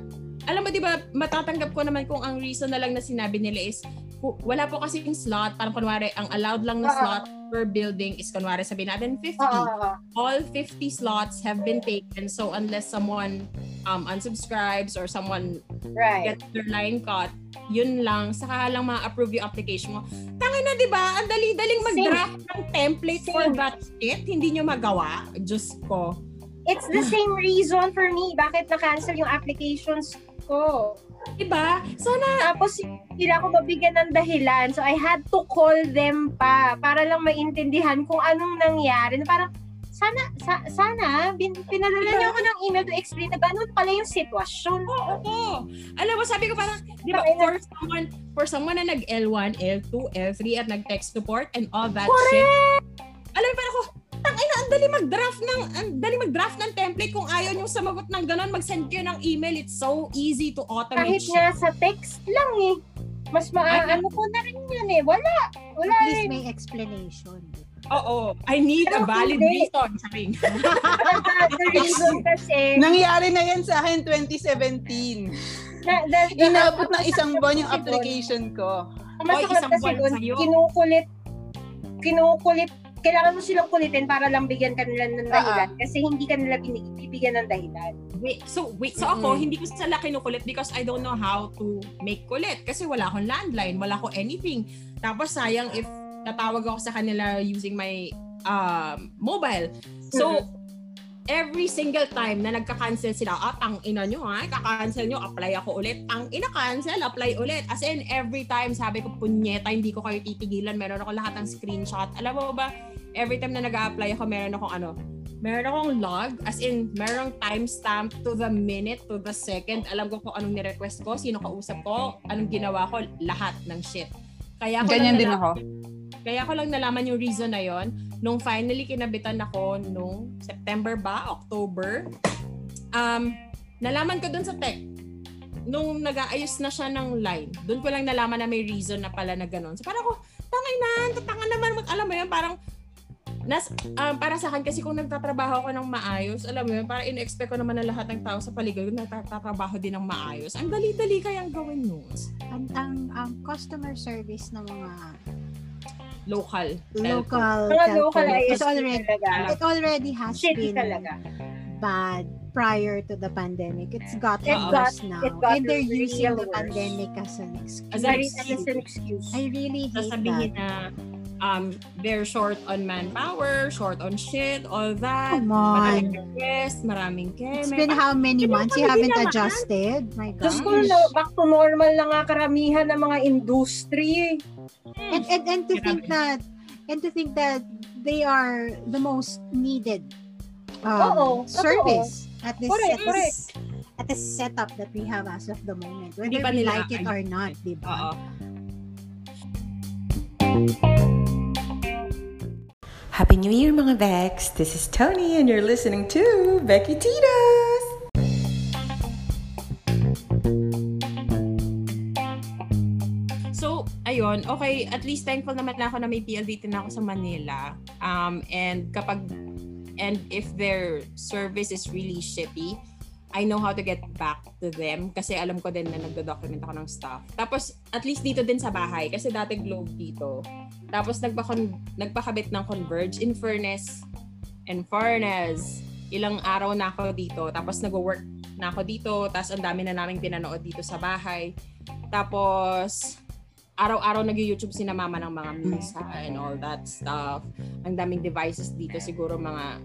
alam mo 'di ba matatanggap ko naman kung ang reason na lang na sinabi nila is wala po kasi yung slot, parang kunwari ang allowed lang na Oo. slot per building is kunwari sabihin natin 50. Oo, oo, oo. All 50 slots have been taken so unless someone um unsubscribes or someone Right. gets their line cut, yun lang, saka lang ma-approve yung application mo. Tangin na, di ba? Ang dali-daling mag-draft ng template for Same. that shit. Hindi nyo magawa. Diyos ko. It's the same reason for me bakit na-cancel yung applications ko. Diba? Sana Tapos hindi ako mabigyan ng dahilan. So I had to call them pa para lang maintindihan kung anong nangyari. Na parang sana sa, sana bin, pinadala niyo ako ng email to explain na ganun pala yung sitwasyon. Oo, oo. Alam mo, sabi ko parang, di ba, for someone, for someone na nag L1, L2, L3, at nag-tech support and all that Correct! shit. Alam mo, parang ako, tangina, ang dali mag-draft ng, ang dali mag-draft ng template kung ayaw nyo sumagot ng ganun, mag-send kayo ng email. It's so easy to automate Kahit shit. nga sa text lang eh. Mas maaano ko na rin yan eh. Wala. Wala At least rin. may explanation. Oo. I need a Pero valid hindi. reason. Sabi. the reason kasi Nangyari na yan sa akin 2017. na, the, the, Inabot ng isang buwan yung application ko. Ang masakit Oy, isang kasi buwan doon, sa'yo. kinukulit, kinukulit, kailangan mo silang kulitin para lang bigyan ka nila ng dahilan. Kasi hindi ka nila bibigyan ng dahilan. Wait, so wait, so ako, Mm-mm. hindi ko sila kinukulit because I don't know how to make kulit. Kasi wala akong landline, wala akong anything. Tapos sayang if tatawag ako sa kanila using my um, mobile. So, every single time na nagka-cancel sila, ah, tang ina nyo ha, kaka-cancel nyo, apply ako ulit. Tang ina cancel, apply ulit. As in, every time, sabi ko, punyeta, hindi ko kayo titigilan. Meron ako lahat ng screenshot. Alam mo ba, every time na nag-apply ako, meron akong ano, meron akong log, as in, merong timestamp to the minute, to the second. Alam ko kung anong ni-request ko, sino kausap ko, anong ginawa ko, lahat ng shit. Kaya ko Ganyan din ako. Kaya ko lang nalaman yung reason na yon nung finally kinabitan ako nung September ba, October. Um, nalaman ko dun sa tech. Nung nag-aayos na siya ng line, dun ko lang nalaman na may reason na pala na ganun. So parang ako, tangay na, tatanga naman, mag, alam mo yun, parang nas, um, para sa akin kasi kung nagtatrabaho ako ng maayos, alam mo yun, parang in-expect ko naman na lahat ng tao sa paligid ko nagtatrabaho din ng maayos. Ang dali-dali kayang gawin nun. Ang, ang, ang customer service ng mga Local. local telco local is already talaga. it already has Shitty been talaga. bad prior to the pandemic. It's gotten It worse got- now. it got And they're really using the worse. pandemic as an excuse. As an excuse. as an excuse. I really hate sasabihin that. na um, they're short on manpower, short on shit, all that. Come Maraming on. request, maraming keme. It's been how many months you haven't naman. adjusted? My Diyos gosh. ko, no, back to normal na nga karamihan ng mga industry. And, and, and to think that and to think that they are the most needed Oo, um, totoo. service at this Correct, at correct. this at this setup that we have as of the moment whether we like it or not di Oo. Happy New Year, mga Bex! This is Tony, and you're listening to Becky Titas! So, ayun, okay, at least thankful naman ako na may PLDT na ako sa Manila. Um, and kapag, and if their service is really shitty, I know how to get back to them kasi alam ko din na nagdo-document ako ng stuff. Tapos, at least dito din sa bahay kasi dati Globe dito. Tapos, nagpa nagpakabit ng Converge in fairness. In fairness, ilang araw na ako dito. Tapos, nag-work na ako dito, tapos ang dami na naming pinanood dito sa bahay. Tapos, araw-araw nag-YouTube si na mama ng mga misa and all that stuff. Ang daming devices dito, siguro mga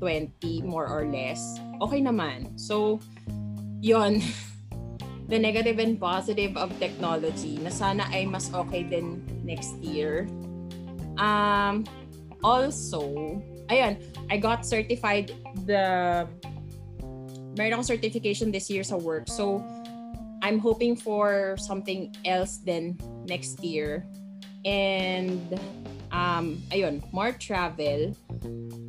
20 more or less. Okay naman. So, yon the negative and positive of technology na sana ay mas okay din next year. Um, also, ayun, I got certified the meron certification this year sa work. So, I'm hoping for something else then next year. And, um, ayun, more travel.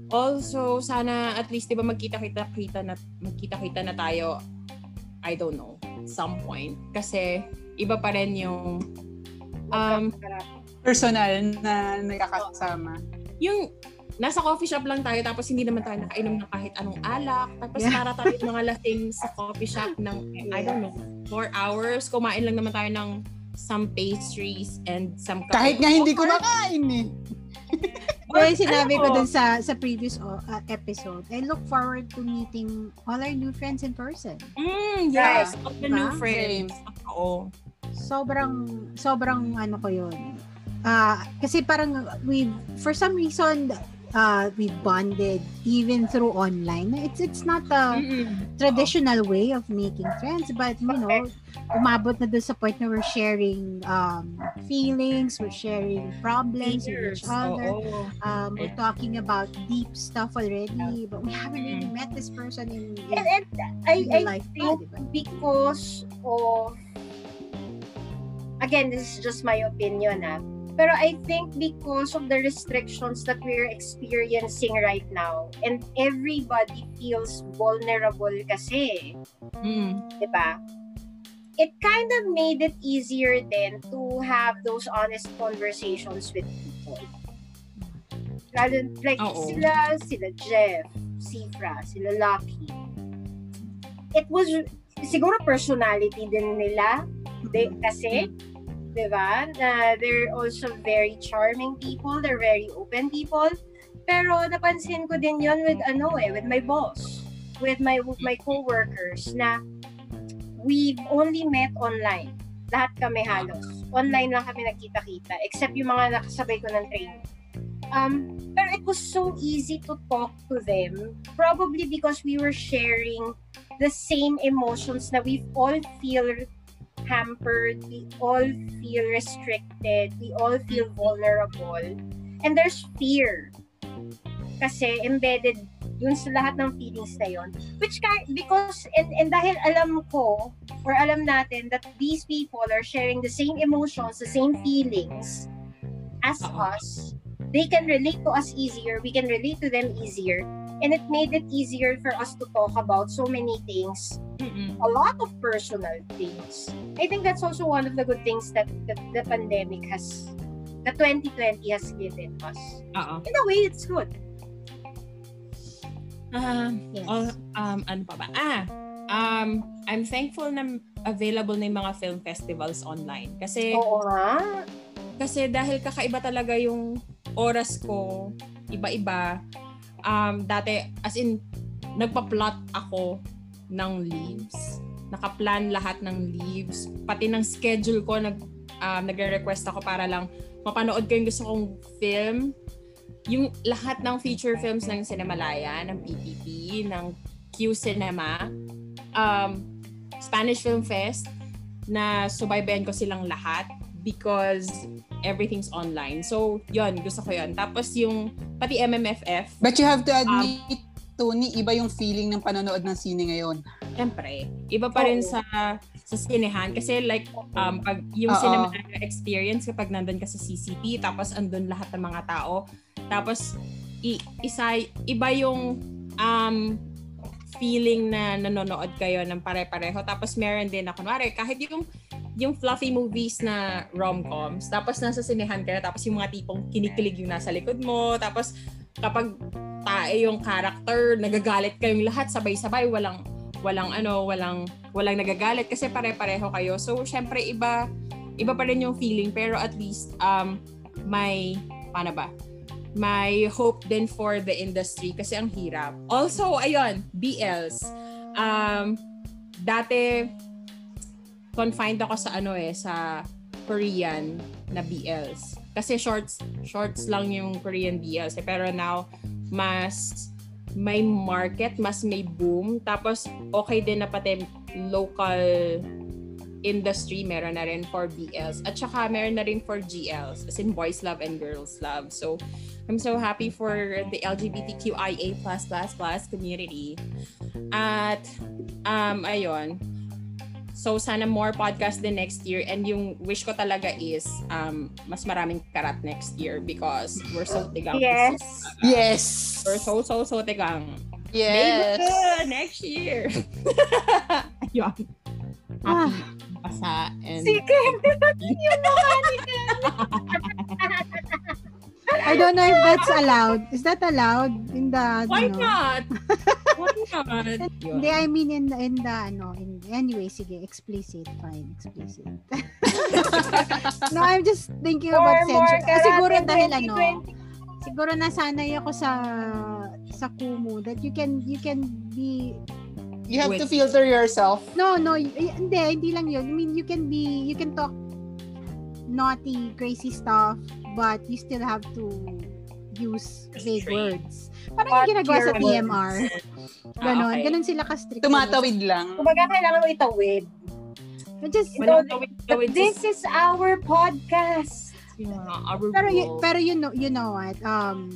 Also, sana at least, di ba, magkita-kita-kita na, magkita-kita na tayo, I don't know, some point. Kasi, iba pa rin yung, um, Personal na nakakasama. yung nasa coffee shop lang tayo tapos hindi naman tayo nakainom ng kahit anong alak. Tapos Yeah. para tayo mga lasing sa coffee shop ng, I don't know, four hours. Kumain lang naman tayo ng some pastries and some Kahit nga hindi Or- kumakain eh. or Kaya sinabi ano ko dun sa sa previous uh, uh, episode, I look forward to meeting all our new friends in person. Mm, yes, all the new Diba? friends. Oo. Sobrang sobrang ano ko yun. Ah, kasi parang we for some reason uh we bonded even through online. It's it's not a Mm-mm. traditional way of making friends but you know umabot na dun sa point na we're sharing um feelings we're sharing problems with each other um we're talking about deep stuff already but we haven't really met this person in, in, And, and I, I life think diba? because of again this is just my opinion ah pero I think because of the restrictions that we're experiencing right now and everybody feels vulnerable kasi Mm. di ba it kind of made it easier then to have those honest conversations with people lalo like Oo. sila sila Jeff Sifra sila Lucky it was siguro personality din nila de, kasi di ba? Na they're also very charming people they're very open people. Pero napansin ko din yon with ano eh with my boss with my with my coworkers na we've only met online. Lahat kami halos. Online lang kami nagkita-kita except yung mga nakasabay ko ng training um pero it was so easy to talk to them probably because we were sharing the same emotions na we all feel hampered, we all feel restricted, we all feel vulnerable, and there's fear. Kasi embedded yun sa lahat ng feelings na yun. Which because, and, and dahil alam ko, or alam natin that these people are sharing the same emotions, the same feelings as Oo. us, they can relate to us easier, we can relate to them easier, and it made it easier for us to talk about so many things Mm-mm. a lot of personal things. I think that's also one of the good things that, that the pandemic has, the 2020 has given us. Oo. In a way, it's good. Um, Yes. all- um, ano pa ba? Ah, um, I'm thankful na available na yung mga film festivals online. Kasi, Oo nga. kasi dahil kakaiba talaga yung oras ko, iba-iba. Um, dati, as in, nagpa-plot ako ng leaves. Nakaplan lahat ng leaves. Pati ng schedule ko, nag, um, nagre-request ako para lang mapanood ko yung gusto kong film. Yung lahat ng feature films ng Cinemalaya, ng PPP, ng Q Cinema, um, Spanish Film Fest, na subaybayan ko silang lahat because everything's online. So, yon gusto ko yon Tapos yung, pati MMFF, But you have to admit, Tony, iba yung feeling ng panonood ng sine ngayon. syempre, iba pa rin sa sa sinehan. Kasi like, um, pag yung Oo. cinema experience, kapag nandun ka sa CCT, tapos andun lahat ng mga tao, tapos i- isa, iba yung um, feeling na nanonood kayo ng pare-pareho. Tapos meron din na, kunwari, kahit yung yung fluffy movies na rom-coms, tapos nasa sinehan kayo, tapos yung mga tipong kinikilig yung nasa likod mo, tapos kapag tae yung character, nagagalit kayong lahat sabay-sabay, walang walang ano, walang walang nagagalit kasi pare-pareho kayo. So syempre iba iba pa rin yung feeling pero at least um may paano ba? May hope din for the industry kasi ang hirap. Also, ayun, BLs. um, dati, confined ako sa ano eh, sa Korean na BLs. Kasi shorts, shorts lang yung Korean BLs eh. Pero now, mas may market, mas may boom. Tapos, okay din na pati local industry, meron na rin for BLs. At saka, meron na rin for GLs, as in boys love and girls love. So, I'm so happy for the LGBTQIA++ community. At, um, ayun. So, sana more podcast din next year. And yung wish ko talaga is um, mas maraming karat next year because we're so tigang. Yes. Yes. We're so, so, so tigang. Yes. Maybe next year. ayun. Ah. Pasa and Sige. yung mukha ni Ken. I don't know if that's allowed. Is that allowed in the Why ano? not? Why not? Hindi, I mean in the, in the ano, in, anyway, sige, explicit, fine, explicit. no, I'm just thinking More, about more censure. Ah, siguro dahil ano, 2020. siguro nasanay ako sa sa Kumu that you can you can be You have Wait. to filter yourself. no no y- hindi hindi lang yun I mean you can be you can talk naughty crazy stuff but you still have to use vague words parang yung ginagawa sa TMR Ah, ganon okay. ganon sila ka-strict Tumatawid lang. Kumbaga, kailangan mo itawid. But just Walang gawin- But gawin this is our podcast. Yeah, our pero you, pero you know you know what um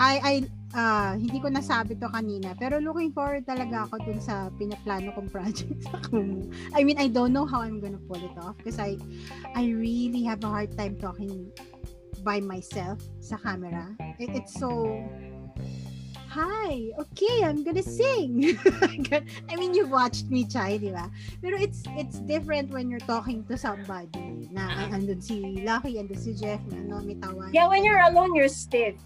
I I ah, hindi ko nasabi to kanina pero looking forward talaga ako dun sa pinaplano kong project sa Kumu. I mean I don't know how I'm gonna pull it off because I I really have a hard time talking by myself sa camera. It, it's so Hi, okay, I'm gonna sing. I mean, you've watched me try, di ba? Pero it's it's different when you're talking to somebody na andun si Lucky, andun si Jeff, na ano, may tawa. Yeah, when you're alone, you're stiff.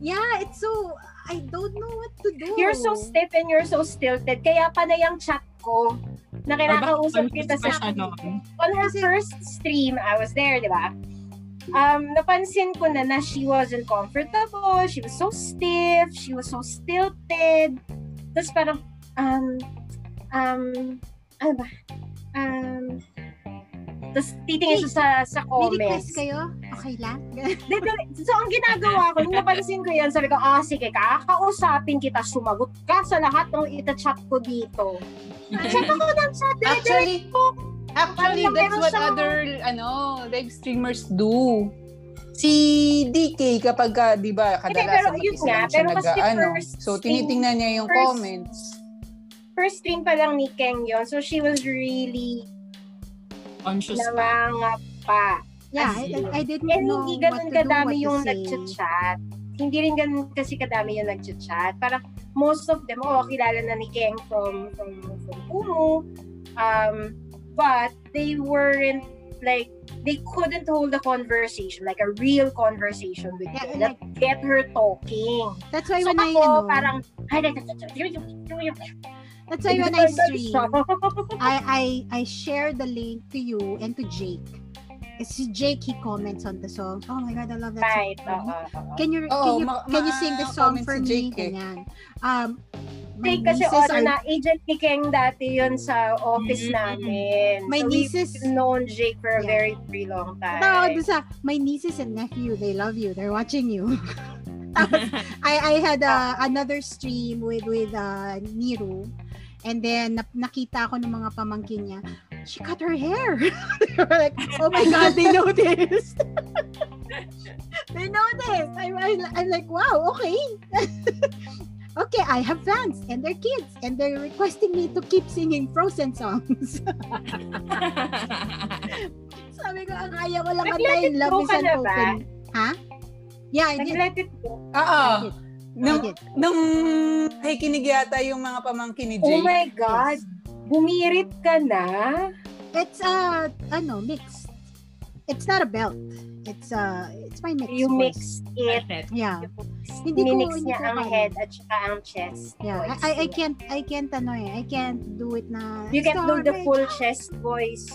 Yeah, it's so, I don't know what to do. You're so stiff and you're so stilted. Kaya panay ang chat ko na kinakausap kita pa sa noon? on her first stream, I was there, di ba? Um, napansin ko na na she wasn't comfortable, she was so stiff, she was so stilted. Tapos parang, um, um, ano ba? Um, tapos titingin siya sa, sa May request comments. kayo? Okay lang? So, ang ginagawa ko, nung napansin ko yan, sabi ko, ah, sige, kakausapin kita, sumagot ka sa lahat ng ita-chat ko dito. Chat ako ng chat, Actually, actually, Parang that's what siyang- other ano live streamers do. Si DK kapag ka, 'di ba, Hindi, pero kadalasan yun nga, lang pero nag-ano. first So tinitingnan niya yung first- comments. First stream pa lang ni Keng yon so she was really Conscious pa. namangapa. Yeah, I. I didn't And know hindi what ganun to do, kadami what yung to say. nag-chat. Hindi rin ganun kasi kadami yung nag-chat. Parang most of them, oh, kilala na ni Keng from, from, from Kumu. Um, but they weren't like, they couldn't hold a conversation, like a real conversation with Yeah, Keng that get her talking. That's why So when I, ako, ano, parang, that's why when I stream, I, I, I share the link to you and to Jake. It's si Jake, he comments on the song. Oh my God, I love that Right, song. oo, oo. Can you, Oo, can you, ma- can you sing the song for si me? Jake eh. Ganyan. Um, my Jake kasi nieces ano are- na, agent ni Keng dati yun sa office Mm. namin. My so nieces- we've known Jake for a Yeah. very, very long time. Tawag sa, my nieces and nephew, they love you. They're watching you. I, I had uh, another stream with with uh, Niru. And then, nap- nakita ko ng mga pamangkin niya, she cut her hair. they were like, oh my God, they noticed. they noticed. I'm, I'm, I'm like, wow, okay. okay, I have fans and they're kids and they're requesting me to keep singing Frozen songs. Sabi ko, ang kaya ko lang Nag-let antayin, it love is an na open. Ha? Yeah, I did. Nag-let it go. Oo. Nung, nung nakikinig yata yung mga pamangkin ni Oh Jake. my God. Bumirit ka na? It's uh ano, mixed. It's not a belt. It's uh it's my mix. You voice. mix it. Yeah. Hindi ko- Minix hindi niya ko ang kaya. head at saka ang chest. Yeah, voice I, I, I niya. can't I can't ano eh. I can't do it na You can't do the full chest voice.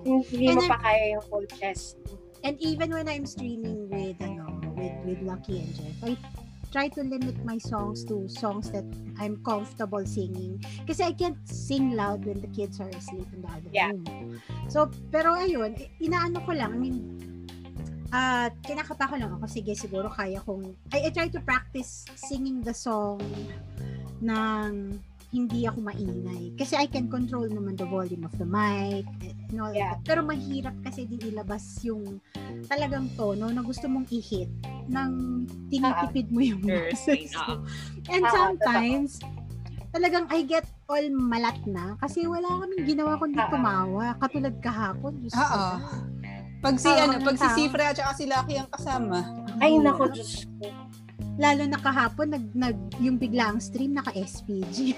Hindi And mo I'm- pa kaya yung full chest. And even when I'm streaming with ano with with Lucky and Jeff, I try to limit my songs to songs that I'm comfortable singing. Kasi I can't sing loud when the kids are asleep in the other Yeah. room. So, pero ayun, inaano ko lang, I mean, ah kinakapa ko lang ako, sige, siguro kaya kong, I, I try to practice singing the song ng hindi ako maingay. Kasi I can control naman the volume of the mic and all Yeah. that. Pero mahirap kasi din ilabas yung talagang tono na gusto mong i-hit nang tinitipid mo yung Sure, boses. And sometimes, talagang I get all malat na kasi wala kaming ginawa kundi tumawa. Katulad kahapon. Oo. Pag si, ano, pag si. Sifra at saka si Lucky ang kasama. Ay, nako, Diyos ko. Lalo na kahapon, nag, nag, yung biglang stream, naka-SPG.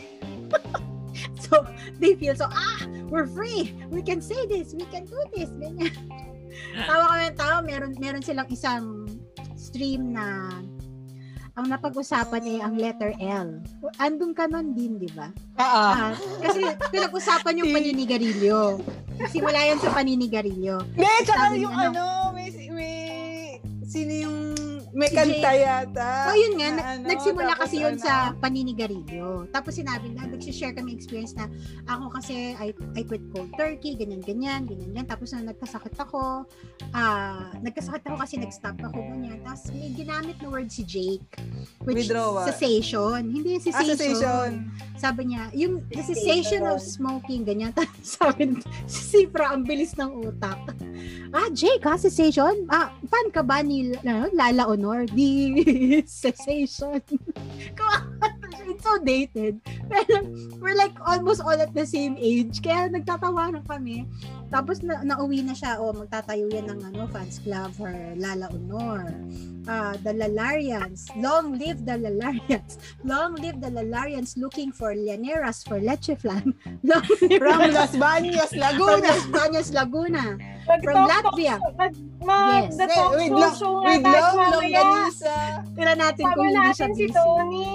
so, they feel so, ah, we're free. We can say this. We can do this. Ganyan. tawa kami ng tawa. Meron, meron silang isang stream na ang napag-usapan ay ang letter L. Andun ka nun din, di ba? Oo. Ah, kasi pinag-usapan yung paninigarilyo. Simula yan sa paninigarilyo. Hindi, tsaka yung niya, ano, may, may, sino yung, may Si kanta Jay. yata. So, yun nga, na ano, nagsimula kasi yun ano, sa paninigarilyo. Tapos sinabi na, nag-share kami experience na ako kasi I, I quit cold turkey, ganyan, ganyan, ganyan, ganyan. Tapos na nagkasakit ako, ah, nagkasakit ako kasi nag-stop ako, ganyan. Tapos may ginamit na word si Jake, which Withdrawal. cessation. Hindi yung Ah, cessation. cessation. Sabi niya, yung the Cessation. of smoking, ganyan. Tapos sabi si Sifra, ang bilis ng utak. Ah, Jake, ha? Cessation? Ah, fan ka ba ni ano, Lala Honor? Di cessation. Kawawa siya. It's so dated. Pero we're like almost all at the same age. Kaya nagtatawanan kami. Tapos na, nauwi na siya, o magtatayo yan ng ano, fans club for Lala Honor. Ah, the Lalarians. Long live the Lalarians. Long live the Lalarians looking for Llaneras for leche flan. Long live From Las Bañas, from Laguna. Las Bañas, Laguna. Mag- From Latvia. Mag, mag, Yes. the talk with show long, show with long, mamaya. longganisa. Tira natin Sama kung hindi siya natin si busy. Tony.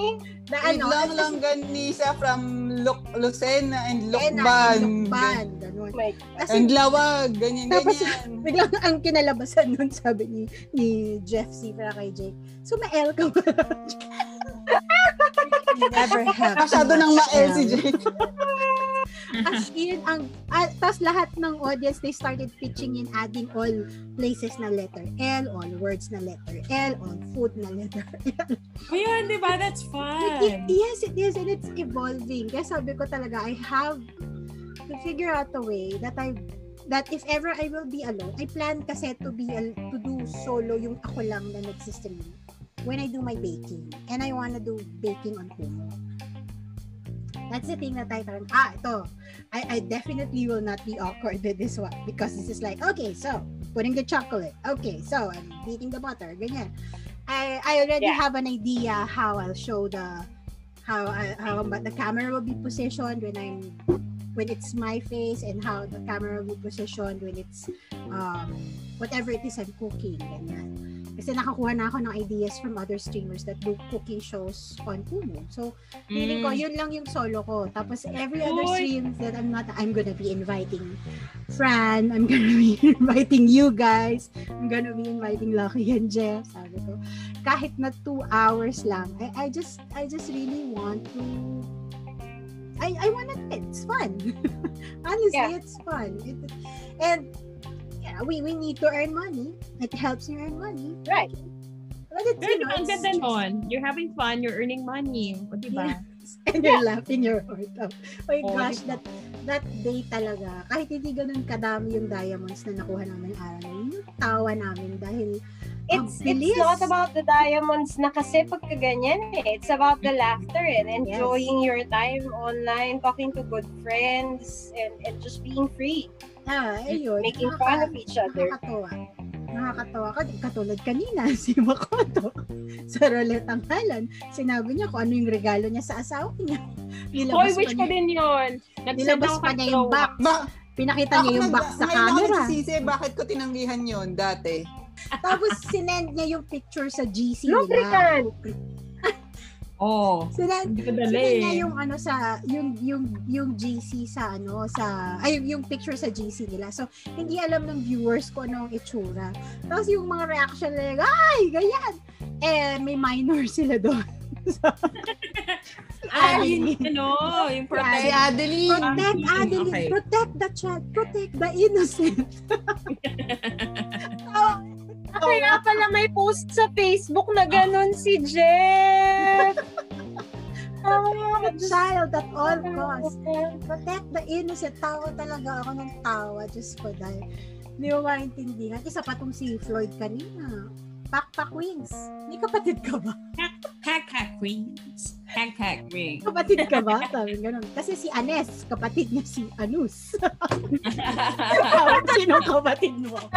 Na With ano, long, at- longganisa from Lu- Lucena and Lucban. Lukban, ganun. Kasi And Lawag, ganyan, Tapos, ganyan. biglang ang kinalabasan nun, sabi ni, ni Jeff Sifra kay Jake, so ma-L ka ba? Never have. Masyado nang ma-L si. Jake. As in, ang, ah, tapos lahat ng audience, they started pitching in adding all places na letter L, all words na letter L, all food na letter L. Oh, yun, di ba? That's It- fun. yes, it is, and it's evolving. Kaya sabi ko talaga, I have to figure out a way that I that if ever I will be alone, I plan kasi to be al- to do solo yung ako lang na nagsistream when I do my baking. And I wanna do baking on Kumu. That's the thing that I thought, ah, ito, I, I definitely will not be awkward with this one because this is like, okay, so, putting the chocolate. Okay, so, I'm beating the butter. Ganyan. I, I already Yeah. have an idea how I'll show the, how, I, how but the camera will be positioned when I'm, when it's my face and how the camera will be positioned when it's, um, whatever it is I'm cooking. Ganyan. Kasi nakakuha na ako ng ideas from other streamers that do cooking shows on Kumu. So, Feeling ko, Mm. yun lang yung solo ko. Tapos, every other Uy! streams that I'm not, I'm gonna be inviting Fran, I'm gonna be inviting you guys, I'm gonna be inviting Lucky and Jeff, sabi ko. Kahit na two hours lang, I, I just, I just really want to, I, I wanna, it's fun. Honestly, Yeah. it's fun. It, and, yeah, we, we need to earn money. It helps you earn money. Right. But it's, Pero you know, ang it's ganda just- nun. You're having fun, you're earning money. O, di ba? and you're laughing your heart out. Oh my Oh, gosh, diba? that that day talaga, kahit hindi ganun kadami yung diamonds na nakuha namin araw na yun, yung tawa namin dahil It's it's not about the diamonds na kasi pagka ganyan eh. It's about the laughter and enjoying your time online, talking to good friends, and, and just being free. ah, ayun, Making nakaka- fun of each other. Nakakatawa. Nakakatawa ka. Katulad kanina, si Makoto, sa roulette ang halan, sinabi niya kung ano yung regalo niya sa asawa niya. Hoy, Nilabas wish pa ko niya, din yun. Nilabas pa niya yung box. Ba- Pinakita niya yung box sa ngayon ako camera. nagsisisi, bakit ko tinanggihan yon dati? Tapos sinend niya yung picture sa GC nila. Lubricant! Oh. Sinend. Sinend niya yung ano sa yung yung yung GC sa ano sa ay yung picture sa GC nila. So hindi alam ng viewers ko ano ang itsura. Tapos yung mga reaction nila, ay, ganyan. Eh, may minor sila doon. Ah, yun, ano, yung protect. Adeline. Protect Ah, Adeline. okay. Protect the child. Protect the innocent. Kaya pala may post sa Facebook na ganun si Jeff. the child at all costs. Protect the innocent. Tawa talaga ako ng tawa. Diyos ko dahil. Hindi mo maintindihan. Isa pa tong si Floyd kanina. Pakpak Wings. May kapatid ka ba? Rings. Hack hack rings. Kapatid ka ba? Sabi ganun. Kasi si Anes, kapatid niya si Anus. Sino kapatid mo?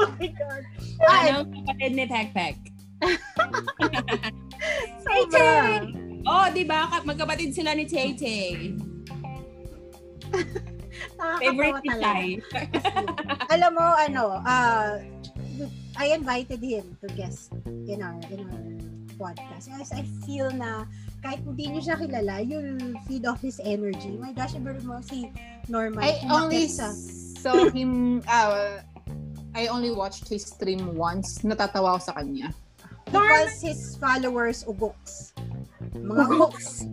Oh my God. Ay, Anong kapatid ni Pack Pack? sobra. Oh, di ba? Ka- Magkapatid sila ni Tay Tay. Favorite ni. Tay. Alam mo, ano, uh, I invited him to guest in our, in our podcast. Kasi I feel na kahit hindi niyo siya kilala, you'll feed off his energy. My gosh, iba mo si Norman. I only sa, saw him, uh, I only watched his stream once. Natatawa ako sa kanya. because his followers ugoks. Mga ugoks.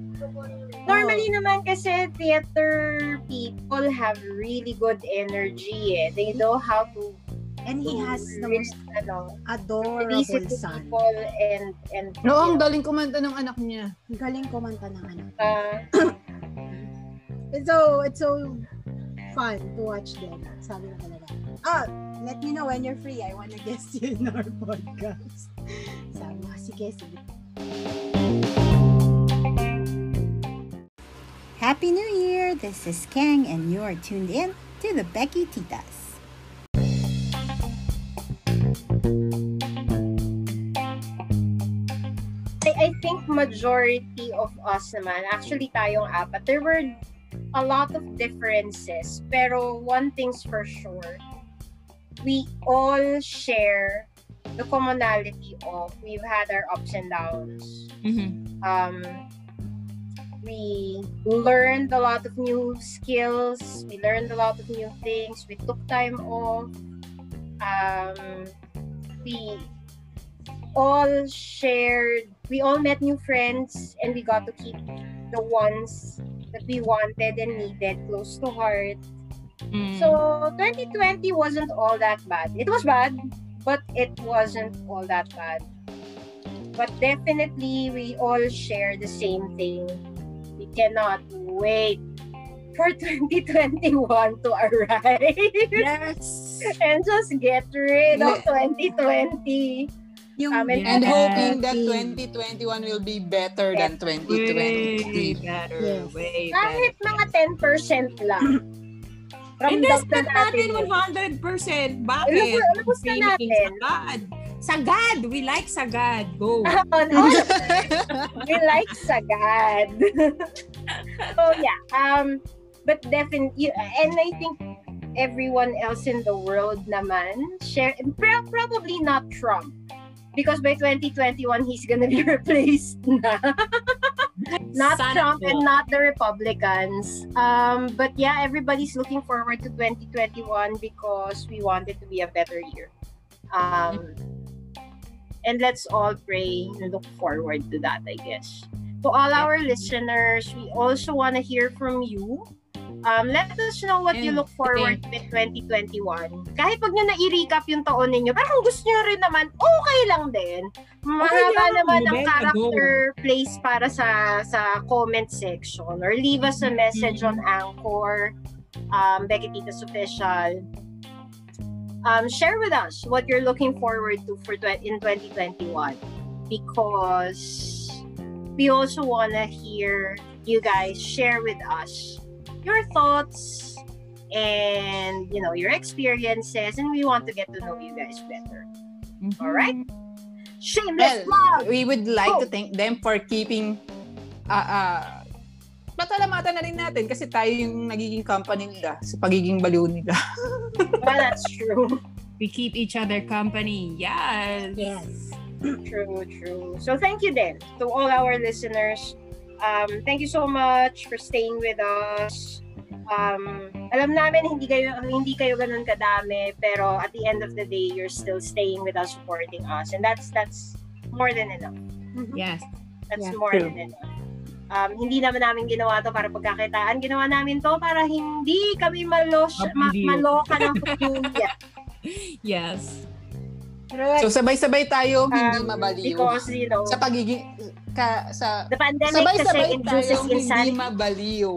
Normally naman kasi theater people have really good energy eh. They know how to And he has the most ano, adorable release it to son. people and and No, ang you know, galing kumanta ng anak niya. Galing kumanta ng anak. uh, It's so, it's so fun to watch them. Sabi na talaga. Ah, let me know when you're free. I wanna guest you in our podcast. Sabi ko, sige, sige. Happy New Year! This is Kang, and you are tuned in to the Becky Titas. Think majority of us naman, actually tayong apat, there were a lot of differences. Pero one thing's for sure, we all share the commonality of we've had our ups and downs. Mhm. Um, we learned a lot of new skills. We learned a lot of new things. We took time off. Um, we all shared. We all met new friends, and we got to keep the ones that we wanted and needed close to heart. Mm. So 2020 wasn't all that bad. It was bad, but it wasn't all that bad. But definitely we all share the same thing. We cannot wait for 2021 to arrive yes. and just get rid of 2020. Yung Um, and- hoping that 2021 will be better than Way 2020. better. Yes. Way Kahit better. mga 10% lang. Ramdam na start natin yun. 100%. Bakit? Ano ba- ano ba Feeling natin? Sagad. Sagad! We like sagad. Go. all we like sagad. so yeah, um, but definitely, and I think everyone else in the world naman share pro- probably not Trump because by 2021 he's gonna be replaced na. not Sana Trump po. and not the Republicans. Um, but yeah, everybody's looking forward to 2021 because we want it to be a better year. Um, and let's all pray and look forward to that, I guess. To all our listeners, we also want to hear from you. Um, let us know what you look forward with 2021. Kahit pag nyo na-recap yung taon ninyo, pero kung gusto nyo rin naman, okay lang din. Mahaba lang, naman ang character place para sa sa comment section or leave us a message on Anchor, um, Becky Titas Official. Um, share with us what you're looking forward to for in 2021 because we also want to hear you guys share with us your thoughts and you know your experiences and we want to get to know you guys better all right shameless Well, plug we would like Go. to thank them for keeping uh, uh, patalamatan na rin natin kasi tayo yung nagiging company nila sa pagiging baliw nila. well, that's true We keep each other company. Yes. Yes. True, true. So thank you then to all our listeners. Um, thank you so much for staying with us. Um, alam namin hindi kayo hindi kayo ganun kadami, pero at the end of the day, you're still staying with us, supporting us, and that's that's more than enough. Yes. That's Yeah. more True. than enough. Um, hindi naman namin ginawa to para pagkakitaan. Ginawa namin to para hindi kami malos, ma- maloka ng pamilya. Yes. Correct. So sabay-sabay tayo hindi Um, mabaliw. Because, you know, Sa pagiging ka sa the pandemic kasi sabay-sabay induces tayong hindi insanity. mabaliw.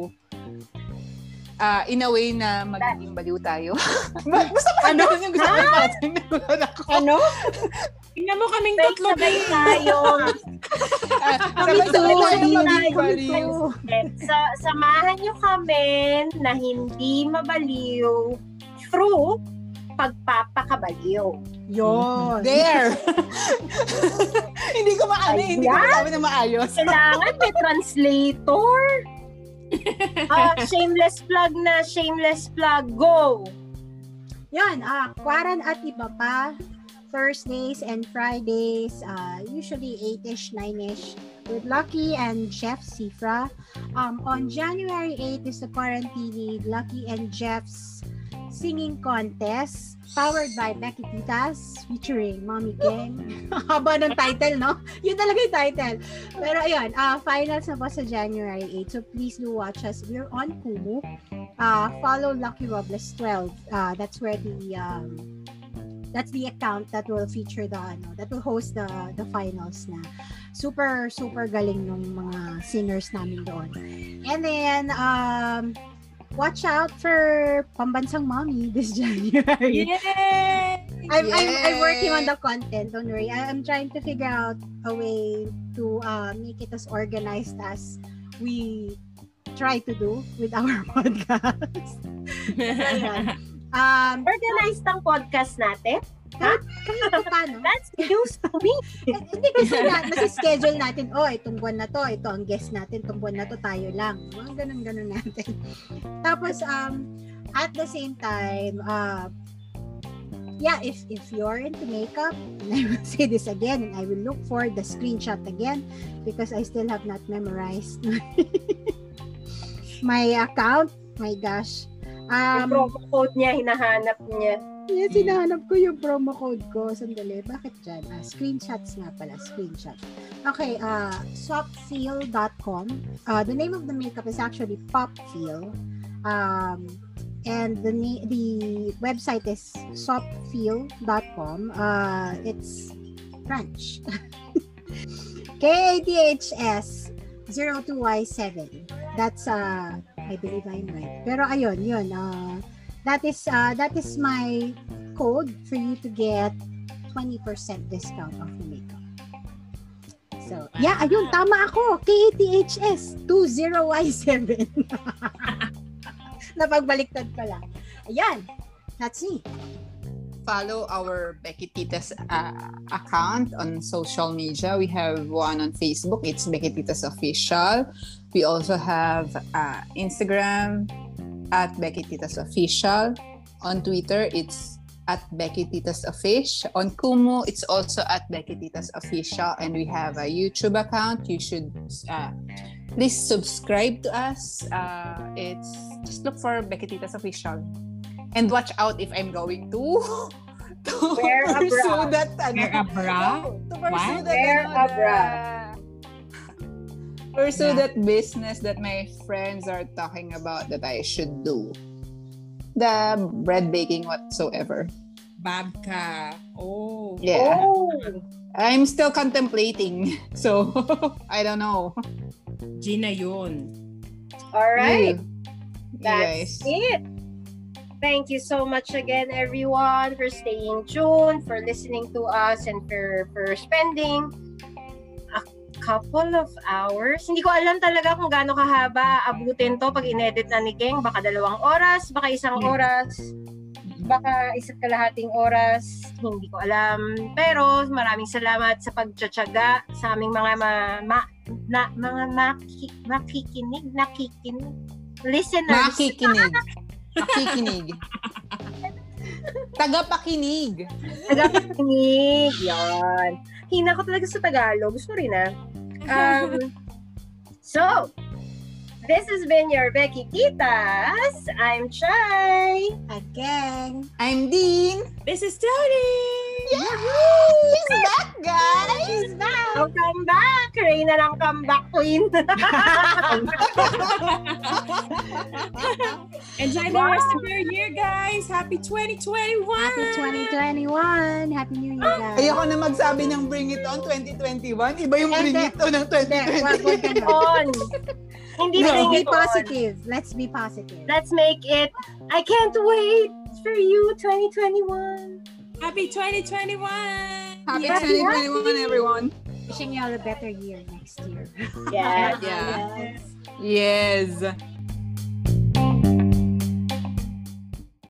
Ah, in a way na magiging baliw tayo. Ba- Basta pa ano yung gusto ko natin. Ano? Tingnan mo kaming tatlo. Sabay tayo. Ah, Kami Sabay-sabay hindi magiging baliw. sa, samahan nyo kami na hindi mabaliw through pagpapakabaliw. Yun. There! Hindi ko maano, hindi ko masabi na maayos. Kailangan may translator. Ah, shameless plug na, shameless plug. Go! Yun, ah, kwaran at iba pa. Thursdays and Fridays, uh, usually 8-ish, 9-ish, with Lucky and Jeff Sifra. Um, on January 8 is the Quarantini Lucky and Jeff's singing contest powered by Becky Titas featuring Mommy Gang. Haba ng title, no? Yun talaga yung title. Pero ayun, uh, finals na po sa January 8. So please do watch us. We're on Kumu. Uh, follow Lucky Robles 12. Uh, that's where the um, that's the account that will feature the ano, that will host the the finals na. Super super galing nung mga singers namin doon. And then um watch out for Pambansang Mommy this January. Yay! I'm, I'm, I'm working on the content. Don't worry. I'm trying to figure out a way to uh, make it as organized as we try to do with our podcast. Ayan. Um, Organized ang podcast natin. Kahit, kahit pa paano. That's news to me. Eh, Hindi kasi na, schedule natin, oh, itong buwan na to, ito ang guest natin, itong buwan na to, tayo lang. Mga ganun-ganun natin. Tapos, um, at the same time, uh, yeah, if if you're into makeup, and I will say this again, and I will look for the screenshot again because I still have not memorized my account. My gosh. Yung Um, promo code niya, hinahanap niya. Yes, hinahanap ko yung promo code ko. Sandali, bakit dyan? Ah, screenshots nga pala, screenshot. Okay, uh, softfeel.com. Uh, the name of the makeup is actually Popfeel. Um, and the the website is softfeel.com. Uh, it's French. KATHS 02Y7. That's, uh, I believe I'm right. Pero ayun, yun. Uh, that is uh, that is my code for you to get 20% discount off the makeup. So, yeah, ayun, tama ako. KATHS 20Y7. Napagbaliktad ko lang. Ayan, that's me. Follow our Becky Titas uh, account on social media. We have one on Facebook. It's Becky Titas Official. We also have uh, Instagram at Becky Titas Official. On Twitter, it's at Becky Titas Official. On Kumu, it's also at Becky Titas Official. And we have a YouTube account. You should uh, please subscribe to us. Uh, it's just look for Becky Titas Official. And watch out if I'm going to to Wear a pursue that ano, Wear a bra? to pursue What? that Wear ano, a bra. The- pursue Yeah. that business that my friends are talking about that I should do. The bread baking whatsoever. Babka. Oh. Yeah. Oh, I'm still contemplating. So I don't know. Gina yun. all right. You, you That's guys. it. Thank you so much again, everyone, for staying tuned, for listening to us, and for, for spending a couple of hours. Hindi ko alam talaga kung gaano kahaba abutin to pag inedit na ni Keng. Baka dalawang oras, baka isang Hmm. oras, baka isa't kalahating oras. Hindi ko alam. Pero maraming salamat sa pagtsatsaga sa aming mga ma, ma, na, mga maki, makikinig, nakikinig, listeners. Makikinig. Makikinig. Tagapakinig. Tagapakinig. Yan. Hina ko talaga sa Tagalog. Gusto rin ah. Um, so, this has been your Becky Titas. I'm Chai. Again. I'm Dean. This is Tony! She's back, guys! She's back! Welcome back! Reyna ng comeback queen. Enjoy the rest of your year, guys. Happy 2021. Happy 2021! Happy New Year, guys! Ayoko na magsabi ng bring it on 2021. Iba yung bring it on ng Hindi, wag, wag 2020. on. Hindi Let's be it on. positive. Let's be positive. Let's make it. I can't wait for you 2021. Happy 2021. Happy Yeah. 2021, everyone. Wishing you all a better year next year. Yeah. Yeah. Yes.